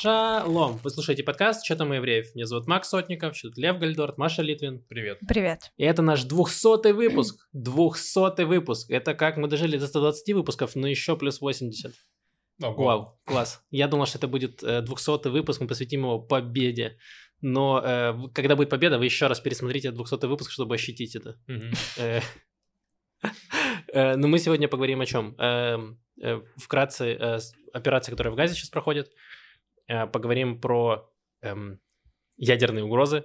Шалом! Вы слушаете подкаст «Что там евреев?» Меня зовут Макс Сотников, что тут Лев Гальдорт, Маша Литвин. Привет. Привет. И это наш двухсотый выпуск. Двухсотый выпуск. Это как мы дожили до 120 выпусков, но еще плюс 80. Ого. Вау, класс. Я думал, что это будет э, 200 выпуск, мы посвятим его победе. Но э, когда будет победа, вы еще раз пересмотрите 200 выпуск, чтобы ощутить это. Э, э, Но мы сегодня поговорим о чем? Вкратце, э, с- операция, которая в Газе сейчас проходит. Э, Поговорим про эм, ядерные угрозы,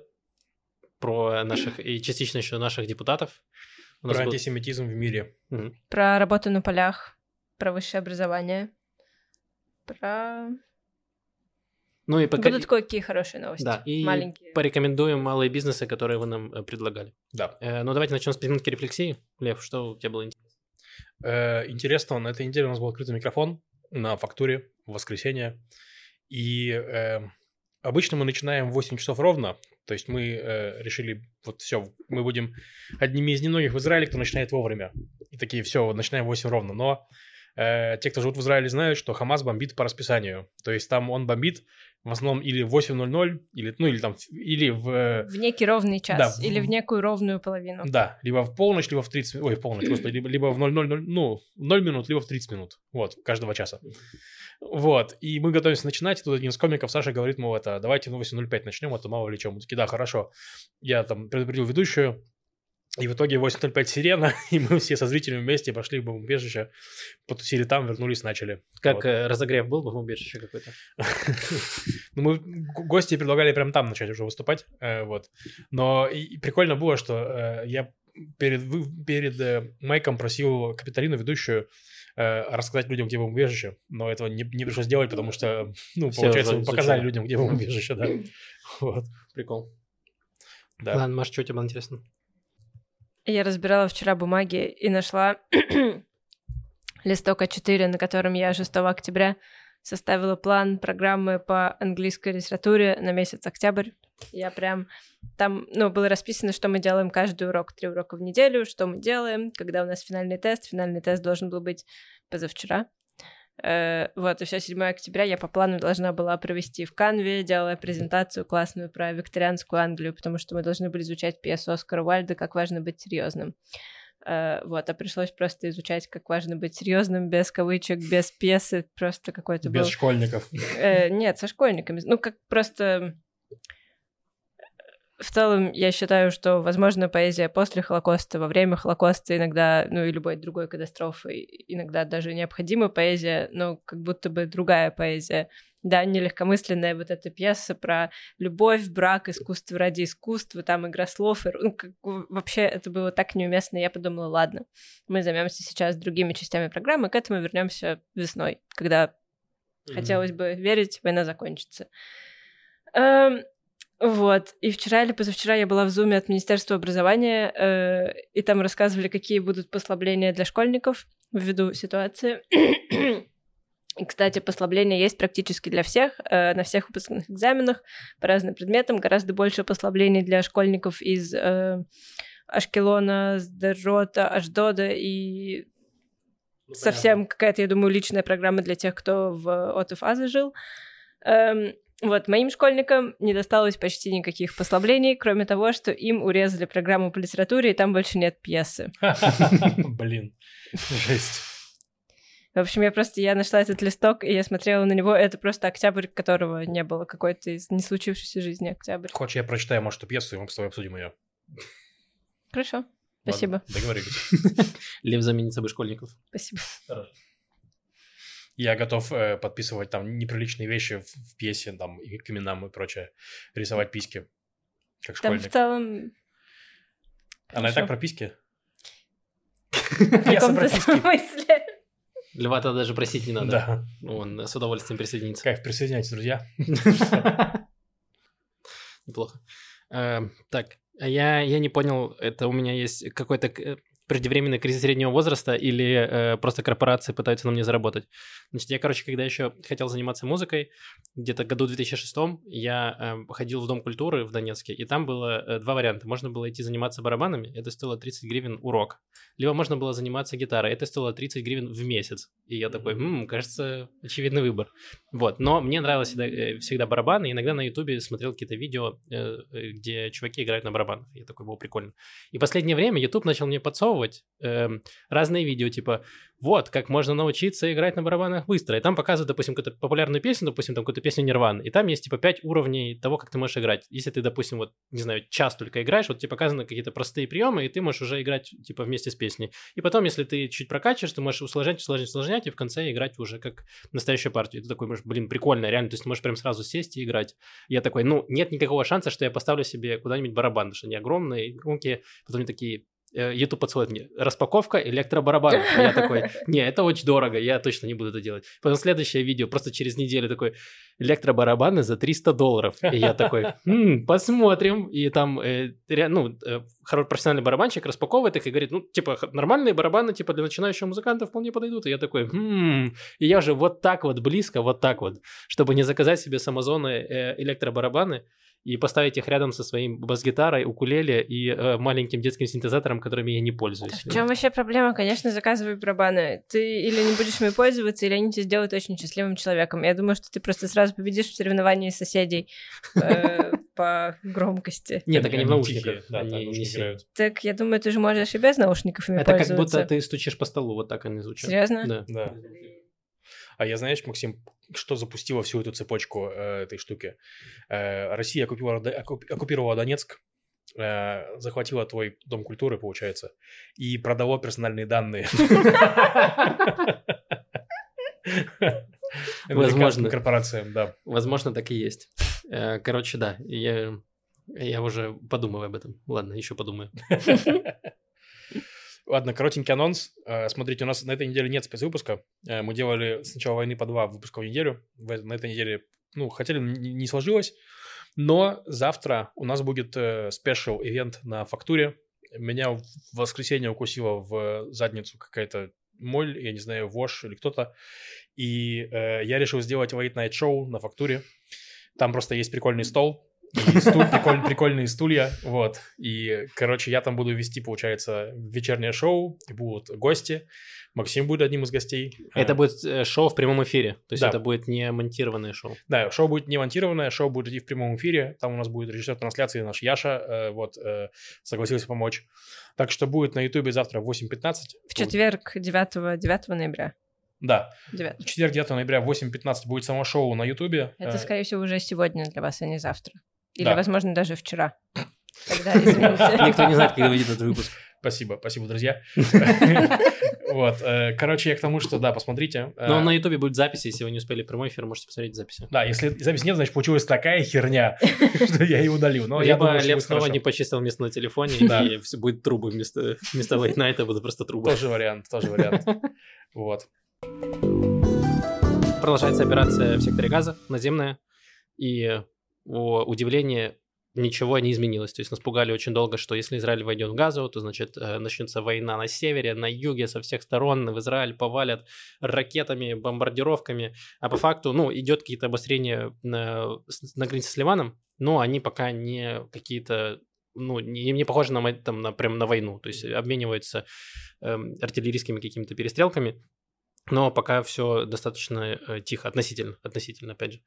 про наших и частично еще наших депутатов. У Про был- антисемитизм в мире. Мгм. Про работу на полях, про высшее образование, про... Ну и пока... Будут кое-какие хорошие новости. Да, и Маленькие. порекомендуем малые бизнесы, которые вы нам э, предлагали. Да. Э, Ну, давайте начнем с минутки рефлексии. Лев, что у тебя было интересно? Э, Интересно, на этой неделе у нас был открытый микрофон на фактуре в воскресенье. И э, обычно мы начинаем в 8 часов ровно. То есть мы э, решили, вот все, мы будем одними из немногих в Израиле, кто начинает вовремя. И такие, все, начинаем в 8 ровно. Но э, те, кто живут в Израиле, знают, что Хамас бомбит по расписанию. То есть там он бомбит в основном или в 8.00, или, ну, или там, в- или в... э, В некий ровный час. Да, в- Или в некую ровную половину. Да, либо в полночь, либо в 30 минут. Ой, в полночь, господи, либо, либо в 0, ну, в 0 минут, либо в 30 минут. Вот, каждого часа. Вот, и мы готовимся начинать, и тут один из комиков, Саша, говорит, мол, это, давайте в 8.05 начнем, а то мало ли чем. Мы такие, да, хорошо. Я там предупредил ведущую, и в итоге 8.05 сирена, и мы все со зрителями вместе пошли в бомбоубежище, потусили там, вернулись, начали. Как Вот. э, разогрев был бы убежище какой-то? Ну, мы гости предлагали прям там начать уже выступать, э, вот. Но прикольно было, что э, я перед, перед Майком просил Капиталину, ведущую, рассказать людям, где бомбоубежище, но этого не, не пришлось делать, потому что, ну, Все получается, мы показали людям, где бомбоубежище, да. Вот, Прикол. да. Ладно, Маш, что у тебя было интересно? Я разбирала вчера бумаги и нашла листок А4, на котором я 6 октября составила план программы по английской литературе на месяц октябрь. Я прям... Там, ну, было расписано, что мы делаем каждый урок, три урока в неделю, что мы делаем, когда у нас финальный тест. Финальный тест должен был быть позавчера. Э, вот, и все 7 октября я по плану должна была провести в Канве, делая презентацию классную про викторианскую Англию, потому что мы должны были изучать пьесу Оскара Уальда «Как важно быть серьезным». Э, вот, а пришлось просто изучать, как важно быть серьезным, без кавычек, без пьесы, просто какой-то Без был... школьников. Э, нет, со школьниками. Ну, как просто... В целом, я считаю, что, возможно, поэзия после Холокоста, во время Холокоста иногда, ну и любой другой катастрофы, иногда даже необходима поэзия, но как будто бы другая поэзия. Да, не легкомысленная вот эта пьеса про любовь, брак, искусство ради искусства, там игра слов. и- Ну, как, вообще это было так неуместно. Я подумала, ладно, мы займемся сейчас другими частями программы, к этому вернемся весной, когда Хотелось бы верить, война закончится. Эм, вот. И вчера или позавчера я была в зуме от Министерства образования, э, и там рассказывали, какие будут послабления для школьников ввиду ситуации. И, кстати, послабления есть практически для всех, э, на всех выпускных экзаменах по разным предметам. Гораздо больше послаблений для школьников из э, Ашкелона, Сдержота, Аждода и Ну, совсем какая-то, я думаю, личная программа для тех, кто в ОТФАЗе жил. Эм, вот, моим школьникам не досталось почти никаких послаблений, кроме того, что им урезали программу по литературе, и там больше нет пьесы. Блин, жесть. В общем, я просто, я нашла этот листок, и я смотрела на него, это просто октябрь, которого не было, какой-то из не случившейся жизни октябрь. Хочешь, я прочитаю, может, пьесу, и мы с тобой обсудим ее. Хорошо, спасибо, договорились. Лев заменит собой школьников. спасибо. Я готов э, подписывать там неприличные вещи в, в пьесе, там, и к именам и прочее. Рисовать письки, как Там в школьник. целом... Она и так про письки? В Пьеса каком-то про письки. смысле. Льва-то даже просить не надо. Да. Он с удовольствием присоединится. Кайф, присоединяйтесь, друзья. Неплохо. Эм, Так, а я, я не понял, это у меня есть какой-то... преждевременный кризис среднего возраста или э, просто корпорации пытаются на мне заработать. Значит, я, короче, когда еще хотел заниматься музыкой, где-то году 2006 я э, ходил в Дом культуры в Донецке, и там было э, два варианта. Можно было идти заниматься барабанами, это стоило 30 гривен урок. Либо можно было заниматься гитарой, это стоило 30 гривен в месяц. И я такой, м кажется, очевидный выбор. Вот, но мне нравилось всегда, э, всегда барабаны, иногда на ютубе смотрел какие-то видео, э, э, где чуваки играют на барабанах. Я такой, было прикольно. И последнее время YouTube начал мне подсовывать подсовывать э, разные видео, типа, вот, как можно научиться играть на барабанах быстро. И там показывают, допустим, какую-то популярную песню, допустим, там какую-то песню Нирваны, и там есть, типа, пять уровней того, как ты можешь играть. Если ты, допустим, вот, не знаю, час только играешь, вот тебе показаны какие-то простые приемы, и ты можешь уже играть, типа, вместе с песней. И потом, если ты чуть прокачиваешь, ты можешь усложнять, усложнять, усложнять, и в конце играть уже как настоящую партию. И ты такой, блин, прикольно, реально, то есть ты можешь прям сразу сесть и играть. я такой, ну, нет никакого шанса, что я поставлю себе куда-нибудь барабан, потому что они огромные, громкие, потом они такие YouTube подсылает мне распаковка электробарабанов. я такой, не, это очень дорого, я точно не буду это делать. Потом следующее видео, просто через неделю такой, электробарабаны за 300 долларов. И я такой, хм, посмотрим. И там, э, ну, э, хороший профессиональный барабанщик распаковывает их и говорит, ну, типа, нормальные барабаны, типа, для начинающего музыканта вполне подойдут. И я такой, хм, и я же вот так вот близко, вот так вот, чтобы не заказать себе с Амазона э, электробарабаны, и поставить их рядом со своим бас-гитарой, укулеле и э, маленьким детским синтезатором, которыми я не пользуюсь. В чем вообще проблема? Конечно, заказывай барабаны. Ты или не будешь ими пользоваться, или они тебя сделают очень счастливым человеком. Я думаю, что ты просто сразу победишь в соревновании соседей э, по громкости. Нет, так они в наушниках. Да, Так, я думаю, ты же можешь и без наушников ими Это как будто ты стучишь по столу, вот так они звучат. Серьезно? Да. А я, знаешь, Максим, что запустило всю эту цепочку э, этой штуки? Э, Россия оккупировала, оккупировала Донецк, э, захватила твой дом культуры, получается, и продало персональные данные. Возможно. Корпорациям, да. Возможно, так и есть. Э, короче, да, я, я уже подумаю об этом. Ладно, еще подумаю. Ладно, коротенький анонс. Э, смотрите, у нас на этой неделе нет спецвыпуска. Э, мы делали с начала войны по два выпуска в неделю. На этой неделе, ну, хотели, не сложилось. Но завтра у нас будет спешл э, ивент на фактуре. Меня в воскресенье укусила в задницу какая-то моль, я не знаю, вож или кто-то. И э, я решил сделать late night шоу на фактуре. Там просто есть прикольный стол, и стуль, приколь, прикольные стулья, вот. И, короче, я там буду вести, получается, вечернее шоу, и будут гости. Максим будет одним из гостей. Это будет э, шоу в прямом эфире, то есть да. это будет не монтированное шоу. Да, шоу будет не монтированное, шоу будет идти в прямом эфире. Там у нас будет режиссер трансляции наш Яша, э, вот, э, согласился помочь. Так что будет на Ютубе завтра в 8.15. В четверг, 9, 9 ноября. Да. 9. В четверг, 9 ноября в 8.15 будет само шоу на Ютубе. Это, скорее всего, уже сегодня для вас, а не завтра. Или, да. возможно, даже вчера. Тогда. Никто не знает, когда выйдет этот выпуск. Спасибо, спасибо, друзья. Вот, э, короче, я к тому, что, да, посмотрите. Но на Ютубе будет записи, если вы не успели прямой эфир, можете посмотреть записи. Да, если записи нет, значит, получилась такая херня, что я ее удалил. Но я думаю, Лев снова не почистил место на телефоне, и все будет трубы вместо вместо Late Night, будут просто трубы. Тоже вариант, тоже вариант. Вот. Продолжается операция в секторе газа, наземная, и о удивление ничего не изменилось. То есть нас пугали очень долго, что если Израиль войдет в Газу, то, значит, э, начнется война на севере, на юге, со всех сторон в Израиль повалят ракетами, бомбардировками. А по факту, ну, идет какие-то обострения на, на границе с Ливаном, но они пока не какие-то ну, не, не похожи на, там, на, прям на войну, то есть обмениваются э, артиллерийскими какими-то перестрелками, но пока все достаточно э, тихо, относительно, относительно, опять же.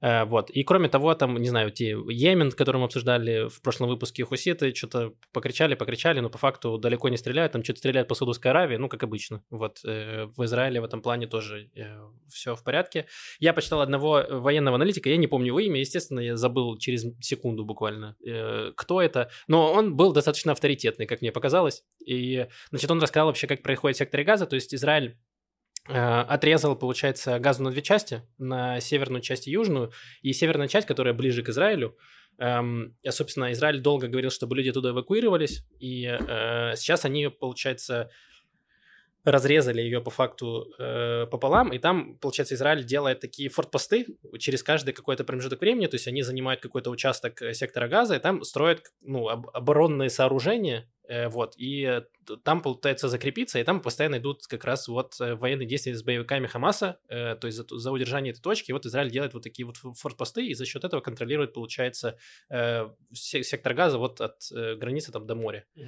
Э, вот. И кроме того, там, не знаю, те Йемен, который мы обсуждали в прошлом выпуске, хуситы что-то покричали, покричали, но по факту далеко не стреляют, там что-то стреляют по Саудовской Аравии, ну, как обычно. Вот. Э, в Израиле в этом плане тоже все в порядке. Я почитал одного военного аналитика, я не помню его имя, естественно, я забыл через секунду буквально, кто это, но он был достаточно авторитетный, как мне показалось. И, значит, он рассказал вообще, как происходит в секторе газа, то есть Израиль отрезал, получается, газу на две части, на северную часть и южную, и северная часть, которая ближе к Израилю, эм, собственно, Израиль долго говорил, чтобы люди туда эвакуировались, и э, сейчас они, получается, разрезали ее по факту э, пополам, и там, получается, Израиль делает такие фортпосты через каждый какой-то промежуток времени, то есть они занимают какой-то участок э, сектора газа, и там строят ну, об- оборонные сооружения, Э, вот, и э, там пытаются закрепиться, и там постоянно идут как раз вот э, военные действия с боевиками Хамаса, то есть за, за удержание этой точки, и вот Израиль делает вот такие вот фортпосты, и за счет этого контролирует, получается, сектор газа вот от границы там до моря. Mm-hmm.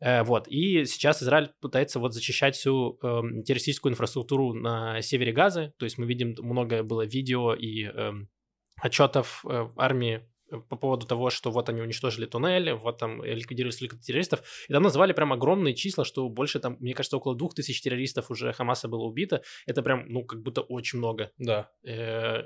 Вот, и сейчас Израиль пытается вот зачищать всю э, террористическую инфраструктуру на севере Газы, то есть мы видим, много было видео и э, отчетов э, армии по поводу того, что вот они уничтожили туннели, вот там ликвидировали столько террористов, и там называли прям огромные числа, что больше там, мне кажется, около двух тысяч террористов уже Хамаса было убито, это прям, ну, как будто очень много. Да. Э,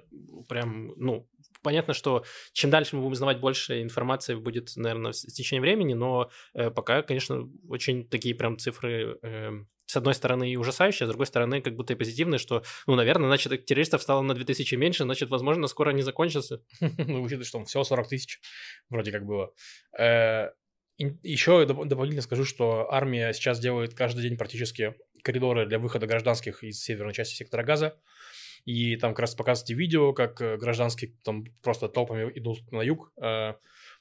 прям, ну, понятно, что чем дальше мы будем узнавать больше информации, будет, наверное, с течением времени, но э, пока, конечно, очень такие прям цифры э, с одной стороны и ужасающие, а с другой стороны как будто и позитивные, что, ну, наверное, значит, террористов стало на 2000 меньше, значит, возможно, скоро они закончатся. Ну, выходит, что всего 40 тысяч вроде как было. Э, Еще дополнительно скажу, что армия сейчас делает каждый день практически коридоры для выхода гражданских из северной части сектора газа. И там как раз показываете видео, как э, гражданские там просто толпами идут на юг. Э,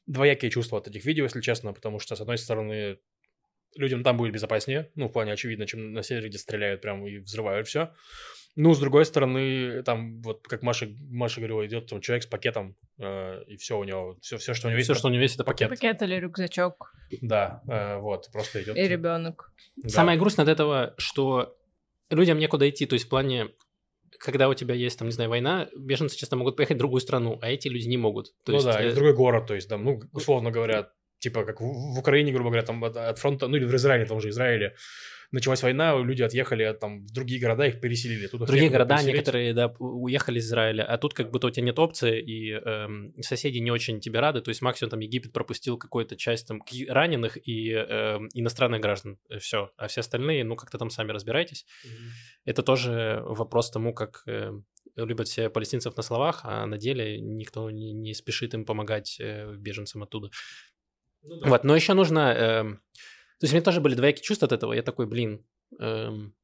двоякие чувства от этих видео, если честно, потому что, с одной стороны, людям там будет безопаснее, ну, в плане очевидно, чем на севере, где стреляют прям и взрывают все. Ну, с другой стороны, там, вот как Маша, Маша говорила, идет там человек с пакетом, э, и все у него, все, все, что у него есть. Все, что у него есть, это пакет. Пакет или рюкзачок. Да, э, вот, просто идет. И ребенок. Да. Самое грустное от этого, что людям некуда идти, то есть в плане когда у тебя есть, там, не знаю, война, беженцы часто могут поехать в другую страну, а эти люди не могут. То ну есть, да, э... в другой город, то есть, да, ну, условно говоря, типа как в, в Украине, грубо говоря, там от, от фронта, ну или в Израиле, там же Израиле, началась война, люди отъехали там в другие города, их переселили. Тут другие города, переселить. некоторые, да, уехали из Израиля, а тут как будто у тебя нет опции, и эм, соседи не очень тебе рады, то есть максимум там Египет пропустил какую-то часть там раненых и э, иностранных граждан, э, все, а все остальные, ну как-то там сами разбирайтесь. Mm-hmm. Это тоже вопрос тому, как э, любят все палестинцев на словах, а на деле никто не, не спешит им помогать э, беженцам оттуда. Ну, да. Вот, но еще нужно... Эм, то есть у меня тоже были двоякие чувства от этого. Я такой, блин, эм,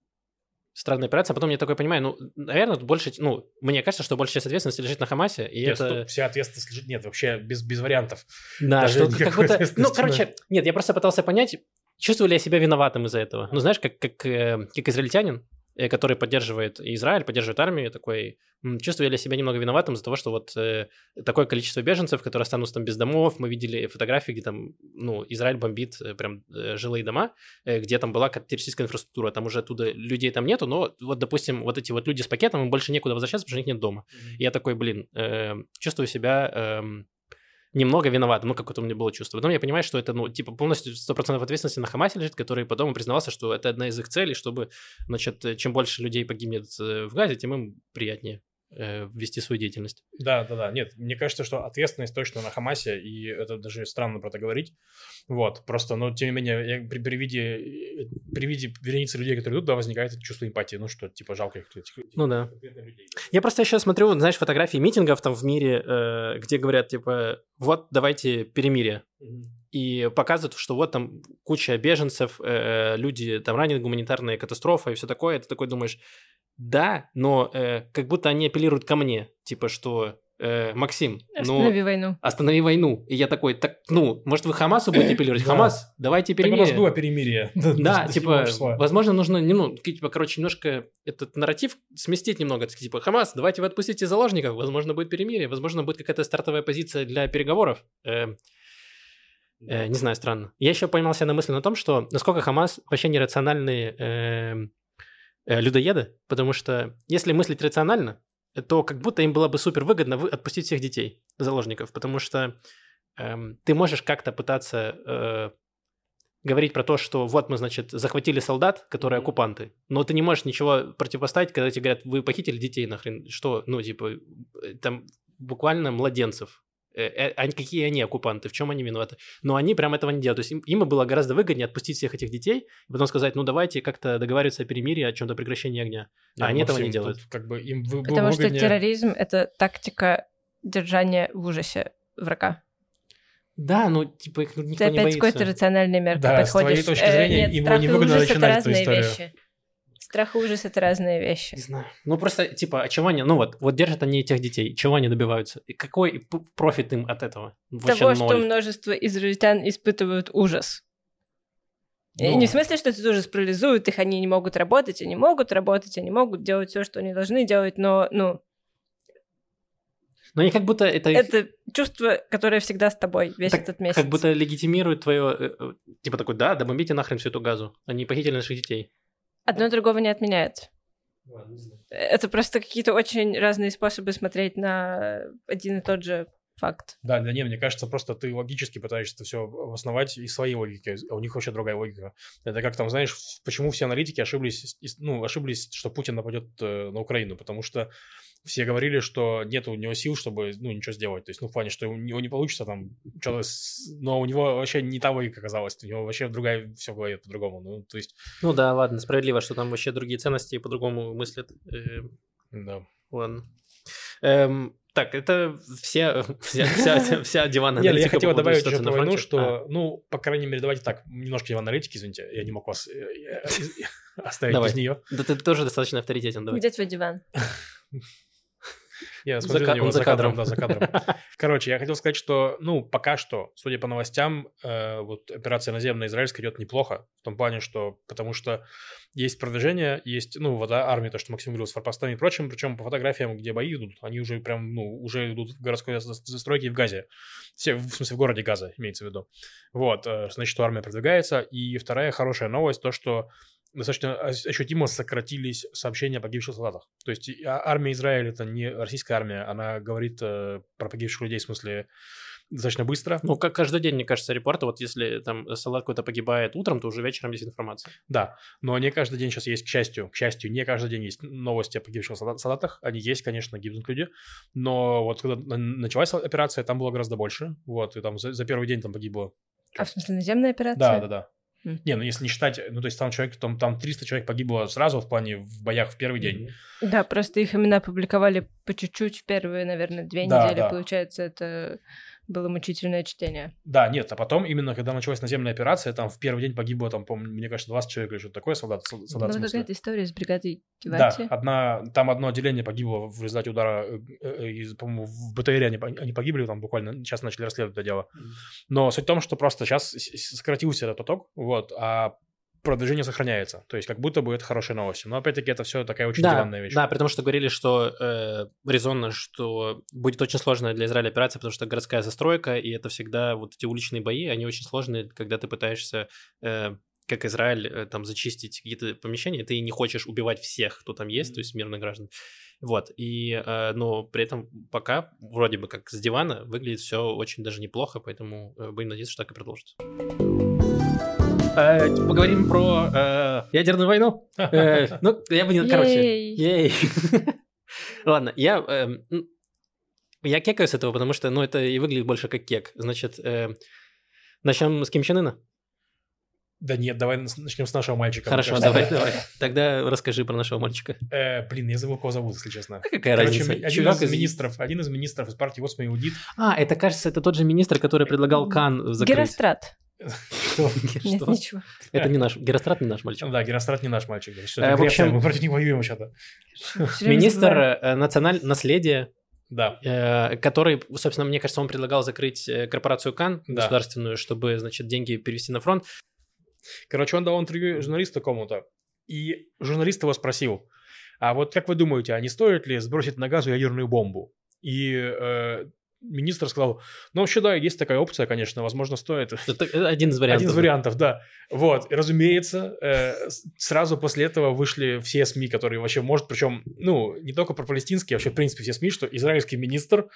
странная операция. А потом я такой понимаю, ну, наверное, больше... Ну, мне кажется, что большая часть ответственности лежит на Хамасе. И нет, это... Стоп, вся ответственность лежит... Нет, вообще без, без вариантов. Да, Даже что как будто... Ну, короче, нет, я просто пытался понять, чувствую ли я себя виноватым из-за этого. Ну, знаешь, как, как, э, как израильтянин, Э, который поддерживает Израиль, поддерживает армию, такой, чувствую ли себя немного виноватым из-за того, что вот э, такое количество беженцев, которые останутся там без домов, мы видели фотографии, где там, ну, Израиль бомбит э, прям э, жилые дома, э, где там была террористическая инфраструктура, там уже оттуда людей там нету, но вот, допустим, вот эти вот люди с пакетом, им больше некуда возвращаться, потому что у них нет дома. Mm-hmm. И я такой, блин, э, чувствую себя... Э, немного виноват, ну, какое-то у меня было чувство. Потом я понимаю, что это, ну, типа, полностью 100% ответственности на Хамасе лежит, который потом признавался, что это одна из их целей, чтобы, значит, чем больше людей погибнет э, в Газе, тем им приятнее э, вести свою деятельность. Да, да, да. Нет, мне кажется, что ответственность точно на Хамасе, и это даже странно про это говорить. Вот, просто, но тем не менее, я, при, при, виде, при виде вереницы людей, которые идут, да, возникает это чувство эмпатии, ну что, типа, жалко их. Этих, ну да. Людей. Я просто еще смотрю, знаешь, фотографии митингов там в мире, э, где говорят, типа, вот, давайте перемирие. Mm-hmm и показывают, что вот там куча беженцев, э, люди там ранены, гуманитарная катастрофа и все такое. Ты такой думаешь, да, но э, как будто они апеллируют ко мне, типа что э, Максим, останови ну, войну. Останови войну. И я такой, так, ну, может, вы Хамасу будете апеллировать? Хамас, давайте перемирие. Так у нас было перемирие. Да, типа, возможно, нужно, ну, типа, короче, немножко этот нарратив сместить немного. Типа, Хамас, давайте вы отпустите заложников, возможно, будет перемирие, возможно, будет какая-то стартовая позиция для переговоров. Э, не знаю, странно. Я еще поймался на мысли на том, что насколько Хамас вообще нерациональные э, э, людоеды, потому что если мыслить рационально, то как будто им было бы супер выгодно отпустить всех детей, заложников, потому что э, ты можешь как-то пытаться э, говорить про то, что вот мы, значит, захватили солдат, которые оккупанты, но ты не можешь ничего противопоставить, когда тебе говорят, вы похитили детей нахрен, что, ну, типа, э, там буквально младенцев Э, они, какие они оккупанты, в чем они виноваты. Но они прям этого не делают. То есть им, им было гораздо выгоднее отпустить всех этих детей и потом сказать, ну давайте как-то договариваться о перемирии, о чем-то прекращении огня. А они этого не делают. Как бы им вы, Потому выгоднее... что терроризм — это тактика держания в ужасе врага. Да, ну, типа, их никто Ты не боится. опять с какой-то рациональной меркой да, подходишь. с твоей точки зрения, э, нет, ему невыгодно начинать эту историю. Вещи. Страх и ужас — это разные вещи. Не знаю. Ну, просто, типа, а чего они... Ну, вот, вот держат они этих детей. Чего они добиваются? И какой профит им от этого? Вообще Того, ноль. что множество израильтян испытывают ужас. И Ну. Не в смысле, что это тоже сплюзуют их, они не могут работать, они могут работать, они могут делать все, что они должны делать, но, ну, Но они как будто это, это чувство, которое всегда с тобой весь так этот месяц. как будто легитимирует твое... Типа такой, да, да бомбите нахрен всю эту газу. Они похитили наших детей. Одно другого не отменяет. Это просто какие-то очень разные способы смотреть на один и тот же факт. Да, да не, мне кажется, просто ты логически пытаешься все обосновать из своей логики, а у них вообще другая логика. Это как там, знаешь, почему все аналитики ошиблись, ну, ошиблись, что Путин нападет э, на Украину, потому что все говорили, что нет у него сил, чтобы, ну, ничего сделать. То есть, ну, в плане, что у него не получится там что-то... с- Но у него вообще не та логика оказалась. У него вообще другая все в голове по-другому. Ну, то есть, Ну да, ладно, справедливо, что там вообще другие ценности и по-другому мыслят. Э, да. Ладно. Эм, так, это все, вся, вся, вся диванная Не, ну, я хотел добавить еще на про войну, что, А, ну, по крайней мере, давайте так, немножко его аналитики, извините, я не мог вас э, э, э, оставить без нее. да ты тоже достаточно авторитетен, давай. Где твой диван? Я За смотрю ка- на него за, за кадром. кадром. да, за кадром. Короче, я хотел сказать, что, ну, пока что, судя по новостям, э, вот операция наземная израильская идет неплохо, в том плане, что, потому что есть продвижение, есть, ну, вот да, армия, то, что Максим говорил, с форпостами и прочим, причем по фотографиям, где бои идут, они уже прям, ну, уже идут в городской за- застройке в Газе. Все, в смысле, в городе Газа, имеется в виду. Вот, э, значит, что армия продвигается. И вторая хорошая новость, то, что достаточно ос- ощутимо сократились сообщения о погибших солдатах. То есть а- армия Израиля это не российская армия, она говорит э, про погибших людей в смысле достаточно быстро. Ну, как каждый день, мне кажется, репорты, вот если там солдат какой-то погибает утром, то уже вечером есть информация. Да, но не каждый день сейчас есть, к счастью, к счастью, не каждый день есть новости о погибших солдат- солдатах. Они есть, конечно, гибнут люди, но вот когда на- началась операция, там было гораздо больше. Вот, и там за, за первый день там погибло А в смысле наземная операция? Да, да, да. Не, ну если не считать, ну то есть там человек, там, там 300 человек погибло сразу в плане в боях в первый день. Да, просто их имена публиковали по чуть-чуть в первые, наверное, две Да, недели. да. Получается, это было мучительное чтение. Да, нет, а потом именно когда началась наземная операция, там в первый день погибло, там, по мне кажется, 20 человек или что-то такое, солдат, сол- солдат Была какая-то история с бригадой Да, Кивати. одна, там одно отделение погибло в результате удара, э, э, из, по-моему, в БТРе они, они погибли, там буквально сейчас начали расследовать это дело. Но суть в том, что просто сейчас сократился этот поток, вот, а продвижение сохраняется. То есть как будто бы это хорошая новость. Но опять-таки это все такая очень Да, диванная вещь. да, при том, что говорили, что э, резонно, что будет очень сложная для Израиля операция, потому что городская застройка, и это всегда вот эти уличные бои, они очень сложные, когда ты пытаешься, э, как Израиль, э, там зачистить какие-то помещения, ты не хочешь убивать всех, кто там есть, то есть мирных граждан. Вот, и, э, но при этом пока, вроде бы как с дивана, выглядит все очень даже неплохо, поэтому э, будем надеяться, что так и продолжится. Э, Поговорим про э, ядерную войну. Э, Ну, я бы не... Короче. Ладно, я... эм, м, Я кекаю с этого, потому что, ну, это и выглядит больше как кек. Значит, начнем с Ким Чен Ына? Да нет, давай начнем с нашего мальчика. Хорошо, давай, давай. Тогда расскажи про нашего мальчика. Э, блин, я забыл, кого зовут, если честно. Какая Короче, разница? один Чувак из из- министров, один из министров из партии Иудит. А, это, кажется, это тот же министр, который предлагал Кан закрыть. Герострат. Кто? Нет, Что? ничего. Это не наш... Герострат не наш мальчик. Да, Герострат не наш мальчик. что Э, в общем- мы против них воюем время Министр э, националь... наследия, Да. э, который, собственно, мне кажется, он предлагал закрыть корпорацию Кан Да. государственную, чтобы, значит, деньги перевести на фронт. Короче, он дал интервью журналисту кому-то, и журналист его спросил, а вот как вы думаете, а не стоит ли сбросить на газу ядерную бомбу? И э, министр сказал, ну, вообще, да, есть такая опция, конечно, возможно, стоит. Это один из вариантов. Один из вариантов, да. Вот, и, разумеется, э, сразу после этого вышли все СМИ, которые вообще может, причем, ну, не только про палестинские, а вообще, в принципе, все СМИ, что израильский министр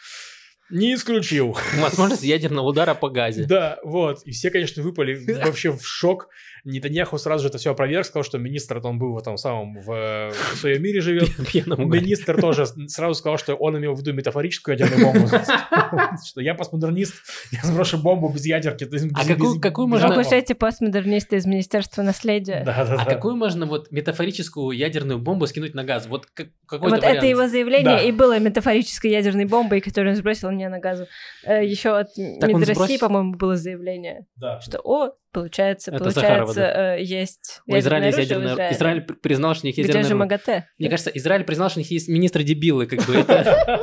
не исключил. Возможность ядерного удара по газе. Да, вот. И все, конечно, выпали вообще в шок. Нетаньяху сразу же это все опроверг, сказал, что министр, он был в этом самом, в, в своем мире живет. Министр тоже сразу сказал, что он имел в виду метафорическую ядерную бомбу. Что я постмодернист, я сброшу бомбу без ядерки. А какую- можно-. Покушайте постмодернисты из Министерства наследия. А какую можно вот метафорическую ядерную бомбу скинуть на газ? Вот как- какой-то Вот это его заявление и было метафорической ядерной бомбой, которую он сбросил мне на газу. Еще от Так он МИД России, сбросил? по-моему, было заявление, что, о, получается, Это получается, Сахарова, э, есть У Израиля есть оружие ядерное... Израиле. Израиль при- признал, что у них есть Где же ядерное... оружие. МАГАТЭ? Мне кажется, Израиль признал, что у них есть министры-дебилы, как бы это...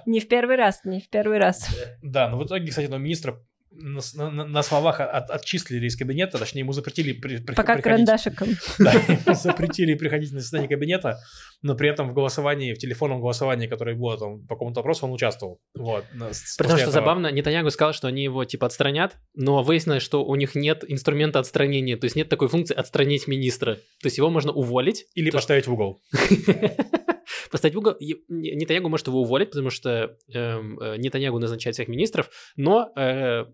Не в первый раз, не в первый раз. Да, но в итоге, кстати, но министр на, на, на словах от, отчислили из кабинета, точнее, ему запретили при, при, Пока приходить. карандашиком. Да, ему запретили приходить на заседание кабинета, но при этом в голосовании, в телефонном голосовании, которое было там по какому-то вопросу, он участвовал. Вот. Потому что этого. забавно, Нетаньягу сказал, что они его типа отстранят, но выяснилось, что у них нет инструмента отстранения, то есть нет такой функции отстранить министра. То есть его можно уволить. Или то, поставить в угол. Поставить в угол. Нетаньягу может его уволить, потому что эм, э, Нетаньягу назначает всех министров, но, э,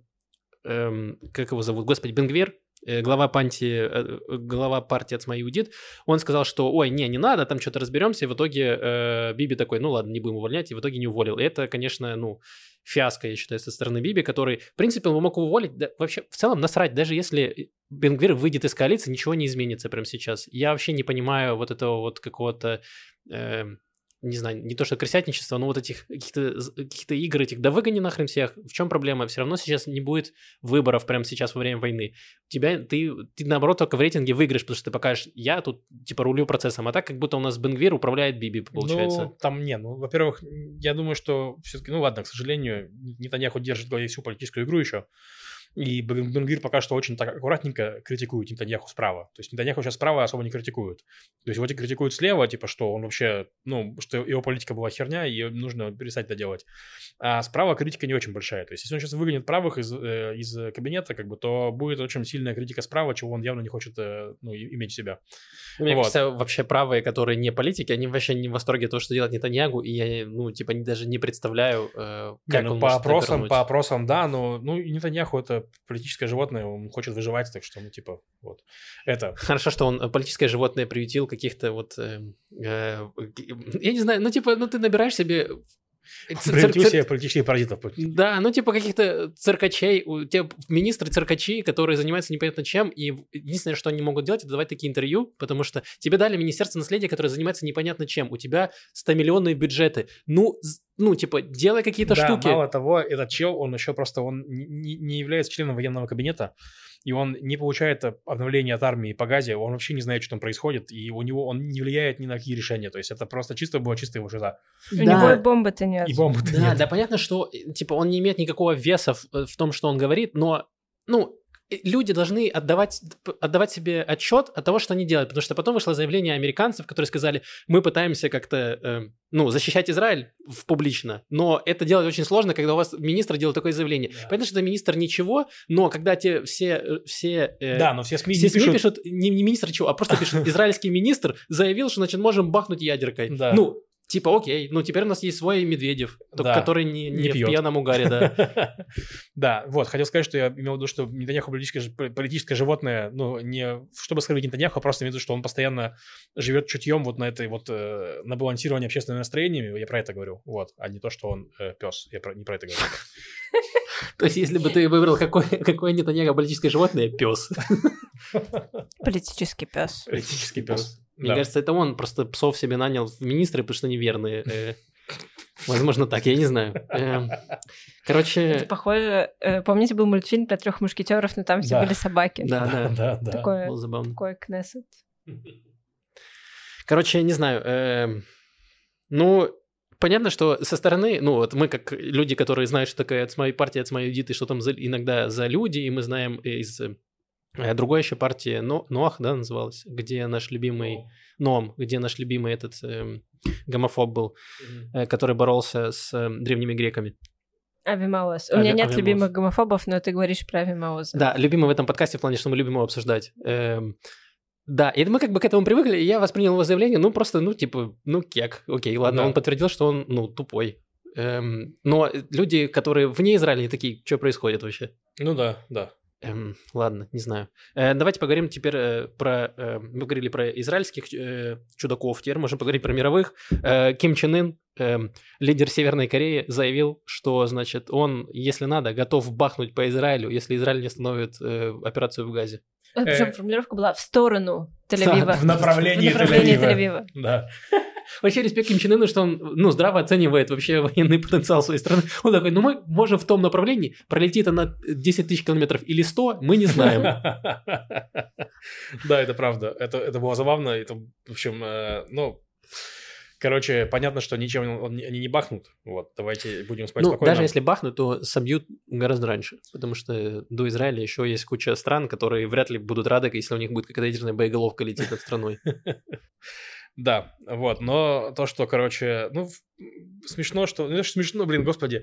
эм, как его зовут, господи, Бенгвир, э, глава, панти, э, глава партии от Иудит, он сказал, что ой, не, не надо, там что-то разберемся, и в итоге э, Биби такой, ну ладно, не будем увольнять, и в итоге не уволил. И это, конечно, ну, фиаско, я считаю, со стороны Биби, который, в принципе, он мог его уволить, да, вообще, в целом, насрать, даже если Бенгвир выйдет из коалиции, ничего не изменится прямо сейчас. Я вообще не понимаю вот этого вот какого-то эм, не знаю, не то что крысятничество, но вот этих каких-то каких игр этих, да выгони нахрен всех, в чем проблема? Все равно сейчас не будет выборов прямо сейчас во время войны. Тебя, ты, ты наоборот только в рейтинге выиграешь, потому что ты покажешь, я тут типа рулю процессом, а так как будто у нас Бенгвир управляет Биби, получается. Ну, там не, ну, во-первых, я думаю, что все-таки, ну ладно, к сожалению, Нетаньяху держит в голове всю политическую игру еще. И Бен- Бенгвир пока что очень так аккуратненько критикует Нетаньяху справа. То есть Нетаньяху сейчас справа особо не критикуют. То есть его критикуют слева, типа, что он вообще, ну, что его политика была херня, и нужно перестать это делать. А справа критика не очень большая. То есть если он сейчас выгонит правых из, э, из кабинета, как бы, то будет очень сильная критика справа, чего он явно не хочет э, ну, иметь в себя. Мне Вот. кажется, вообще правые, которые не политики, они вообще не в восторге от того, что делает Нетаньягу, и я, ну, типа, не- даже не представляю, э, Не, как ну, он по может опросам, по опросам, да, но ну Нетаньяху это политическое животное, он хочет выживать, так что, ну, типа, вот. Это. Хорошо, что он э, политическое животное приютил каких-то вот... э, э, я не знаю, ну, типа, ну, ты набираешь себе... Приютил себе политических паразитов. Да, ну типа каких-то циркачей, у тебя министры циркачи, которые занимаются непонятно чем, и единственное, что они могут делать, это давать такие интервью, потому что тебе дали Министерство наследия, которое занимается непонятно чем, у тебя 100-миллионные бюджеты, ну, ну типа, делай какие-то да, штуки. мало того, этот чел, он еще просто, он не, не- является членом военного кабинета, и он не получает обновления от армии по газе, он вообще не знает, что там происходит, и у него, он не влияет ни на какие решения, то есть это просто чисто было чисто его жиза. У него и бомбы-то нет. И бомбы Да, да, понятно, что, э, типа, он не имеет никакого веса в, э, в том, что он говорит, но, ну, люди должны отдавать, отдавать себе отчет от того, что они делают, потому что потом вышло заявление американцев, которые сказали, мы пытаемся как-то, э, ну, защищать Израиль в, публично, но это делать очень сложно, когда у вас министр делает такое заявление. Да. Понятно, что это министр ничего, но когда те все, э, все, э, Да, но все СМИ все СМИ пишут, пишут, не, не министр чего, а просто пишут, израильский министр заявил, что, значит, можем бахнуть ядеркой. Да. Ну, типа, окей, ну теперь у нас есть свой Медведев, только Да. который не, Не не, в пьет. пьяном угаре, да. Да, вот, хотел сказать, что я имел в виду, что Нетаньяху политическое, животное, ну, не чтобы оскорбить Нетаньяху, а просто имею в виду, что он постоянно живет чутьем вот на этой вот, э, на балансировании общественными настроениями, я про это говорю, вот, а не то, что он пес, я не про это говорю. То есть, если бы ты выбрал какое, какое Нетаньяго политическое животное, пес. Политический пес. Политический пес. Мне кажется, это он просто псов себе нанял в министры, потому что они верные. Э, Возможно, так, я не знаю. Эм, Это Короче, похоже, э, помните, был мультфильм про трех мушкетеров, но там все Да. были собаки. да, да, да, да. Такое, было забавно. такой Кнессет. Короче, я не знаю. эм, Ну, понятно, что со стороны, ну, вот мы как люди, которые знают, что такое от моей партии, от моей и что там за- иногда за люди, и мы знаем из э, другой еще партии, Но, Ноах, да, называлась, где наш любимый Ноам, где наш любимый этот эм, гомофоб был, э, который боролся с э, древними греками. Ави Маоз. У Ави- меня нет Ави Маоз. любимых гомофобов, но ты говоришь про Ави Маоза. Да, любимый в этом подкасте в плане, что мы любим его обсуждать. Эм, да, и мы как бы к этому привыкли, и я воспринял его заявление, ну, просто, ну, типа, ну, кек, окей, ладно, Да. он подтвердил, что он, ну, тупой. Эм, но люди, которые вне Израиля, такие, что происходит вообще? Ну да, да. Эм, ладно, не знаю. Э, давайте поговорим теперь э, про... э, мы говорили про израильских э, чудаков, теперь можем поговорить про мировых. Э, Ким Чен Ын, э, лидер Северной Кореи, заявил, что, значит, он, если надо, готов бахнуть по Израилю, если Израиль не остановит э, операцию в Газе. Э, Причем Э, формулировка была в сторону Тель-Авива. В направлении В направлении Тель-Авива. Тель-Авива. Да. Вообще респект Ким Чен Ыну, что он, ну, здраво оценивает вообще военный потенциал своей страны. Он такой, ну, мы можем в том направлении, пролетит она 10 тысяч километров или 100, мы не знаем. Да, это правда. Это, это было забавно. Это, в общем, э, ну, Короче, понятно, что ничем он- они не бахнут. Вот, давайте будем спать Ну, спокойно. даже если бахнут, то собьют гораздо раньше. Потому что до Израиля еще есть куча стран, которые вряд ли будут рады, если у них будет какая-то ядерная боеголовка лететь над страной. Да, вот, но то, что, короче, ну, смешно, что... Ну, смешно, блин, господи,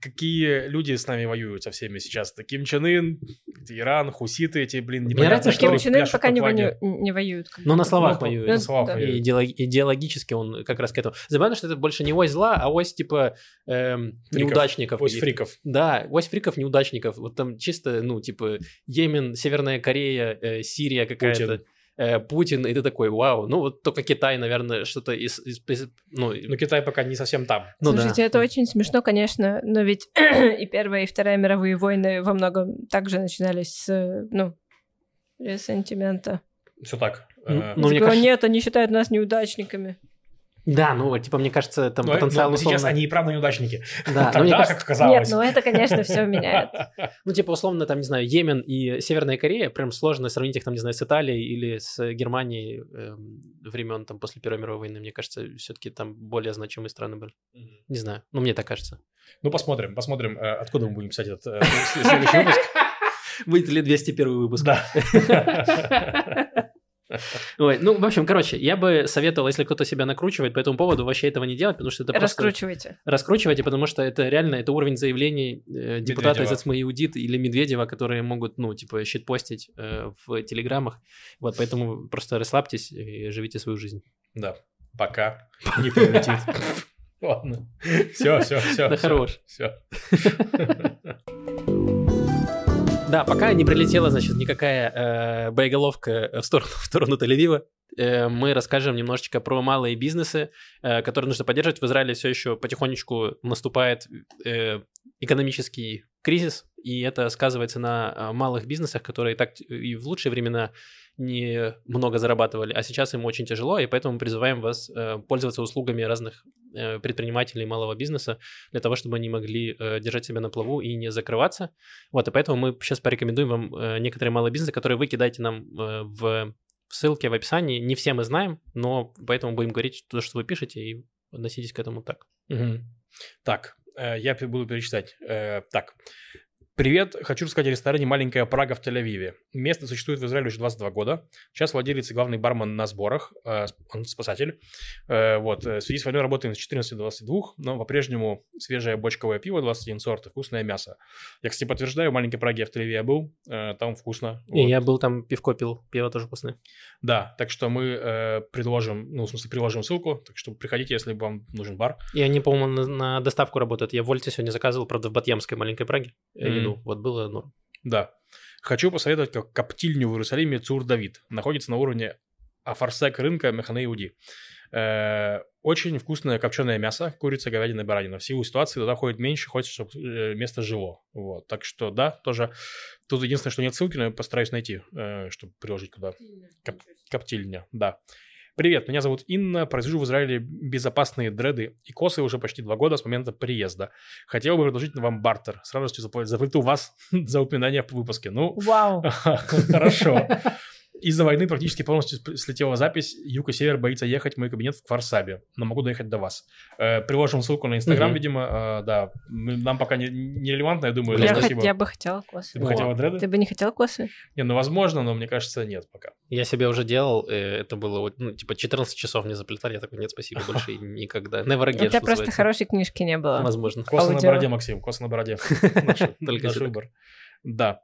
какие люди с нами воюют со всеми сейчас. Это Ким Чен Ын, Иран, хуситы эти, блин, Мне непонятно, нравится, что Ким Чен Ын пока не, воню- не воюют. Но на словах Ну, воюют. на словах да. воюют. И идеолог- идеологически он как раз к этому. Забавно, что это больше не ось зла, а ось типа эм, Фриков. неудачников. Ось фриков. Да, ось фриков неудачников. Вот там чисто, ну, типа, Йемен, Северная Корея, э, Сирия какая-то. Путин. Э, Путин, и ты такой, вау. Ну, вот только Китай, наверное, что-то из... из- из- ну, Но Китай пока не совсем там. ну да. Слушайте, это очень смешно, конечно, но ведь и Первая, и Вторая мировые войны во многом также начинались с, ну, ресентимента. Все так. Ну, Э, ну, мне Типа, кажется- Нет, они считают нас неудачниками. Да, ну, вот, типа, мне кажется, там но- потенциал но сейчас условно... они и правда неудачники. Да, но мне Тогда, кажется, как оказалось. Нет, ну это, конечно, все меняет. Ну, типа, условно, там, не знаю, Йемен и Северная Корея, прям сложно сравнить их, там, не знаю, с Италией или с Германией эм, времен, там, после Первой мировой войны. Мне кажется, все-таки там более значимые страны были. Не знаю, ну, мне так кажется. Ну, посмотрим, посмотрим, э, откуда мы будем писать этот э, следующий выпуск. Будет ли 201 выпуск? Да. Ой, ну, в общем, короче, я бы советовал, если кто-то себя накручивает по этому поводу, вообще этого не делать, потому что это просто... Раскручивайте. Раскручивайте, потому что это реально, это уровень заявлений э, депутата из Медведева. Ацмаиудит или Медведева, которые могут, ну, типа, щитпостить э, в телеграммах. Вот, поэтому просто расслабьтесь и живите свою жизнь. Да. Пока не прилетит. Ладно. Все, все, все. Да хорош. Все. Да, пока не прилетела, значит, никакая э, боеголовка в сторону, в сторону Тель-Авива, э, мы расскажем немножечко про малые бизнесы, э, которые нужно поддерживать. В Израиле все еще потихонечку наступает э, экономический кризис, и это сказывается на э, малых бизнесах, которые так и в лучшие времена не много зарабатывали, а сейчас им очень тяжело, и поэтому призываем вас э, пользоваться услугами разных э, предпринимателей малого бизнеса для того, чтобы они могли э, держать себя на плаву и не закрываться. Вот, и поэтому мы сейчас порекомендуем вам э, некоторые малые бизнесы, которые вы кидаете нам э, в, ссылке в описании. Не все мы знаем, но поэтому будем говорить то, что вы пишете, и относитесь к этому так. Мгм. Так, э, я пе- буду перечислять. Э, Так. Привет, хочу рассказать о ресторане «Маленькая Прага» в Тель-Авиве. Место существует в Израиле уже 22 года. Сейчас владелец и главный бармен на сборах, э, он спасатель. Э, Вот, э, в связи с войной работаем с 14 до 22, но по-прежнему свежее бочковое пиво 21 сорт и вкусное мясо. Я, кстати, подтверждаю, в «Маленькой Праге» я в Тель-Авиве был, э, там вкусно. И Вот. я был там, пивко пил, пиво тоже вкусное. Да, так что мы э, предложим, ну, в смысле, приложим ссылку, так что приходите, если вам нужен бар. И они, по-моему, на, на доставку работают. Я в Вольте сегодня заказывал, правда, в Батьямской маленькой Праге э, Мгм. еду. Вот было норм. Да. Хочу посоветовать как коптильню в Иерусалиме Цур Давид. Находится на уровне Афарсек рынка Механе Иуди. Э, Очень вкусное копченое мясо, курица, говядина, баранина. В силу ситуации туда ходит меньше, хочется, чтобы место жило. Вот. Так что, да, тоже. Тут единственное, что нет ссылки, но я постараюсь найти, э, чтобы приложить куда. Коп- Коптильня, да. Привет, меня зовут Инна, произвожу в Израиле безопасные дреды и косы уже почти два года с момента приезда. Хотел бы предложить вам бартер. С радостью запла- заплату вас за упоминание в выпуске. Ну, Вау. хорошо. Из-за войны практически полностью слетела запись. Юг и Север боится ехать в мой кабинет в Кварсабе, но могу доехать до вас. Э, приложим ссылку на Инстаграм, Мгм. видимо. Э, да, нам пока не, не релевантно, я думаю. Я хот- я бы хотела косы. Ты бы хотела дреды? Ты бы не хотел косы? Не, ну возможно, но мне кажется, нет пока. Я себе уже делал, э, это было, ну, типа, 14 часов мне заплетали, я такой, нет, спасибо, больше никогда. Never again, У тебя просто хорошей книжки не было. Возможно. Косы на бороде, Максим, косы на бороде. Наш, выбор. Да.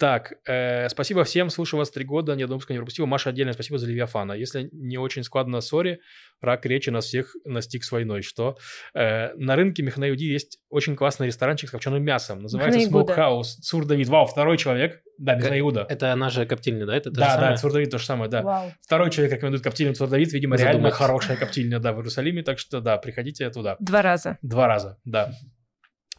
Так, э, спасибо всем, слушаю вас три года, ни одного выпуска не пропустил. Маша, отдельное спасибо за Левиафана. Если не очень складно, сори, рак речи нас всех настиг с войной. Что? Э, на рынке Мехнаюди есть очень классный ресторанчик с копченым мясом. Называется. Smokehouse. Цур Давид. Вау, второй человек. Да, Мехнаиуда. Это она же коптильня, да? Это то же Да, да? Цур Давид то же самое, да. Вау. Второй человек рекомендует коптильню Цур Давид. Видимо, реально Задумайтесь. хорошая коптильня, да, в Иерусалиме. Так что, да, приходите туда. Два раза. Два раза, да.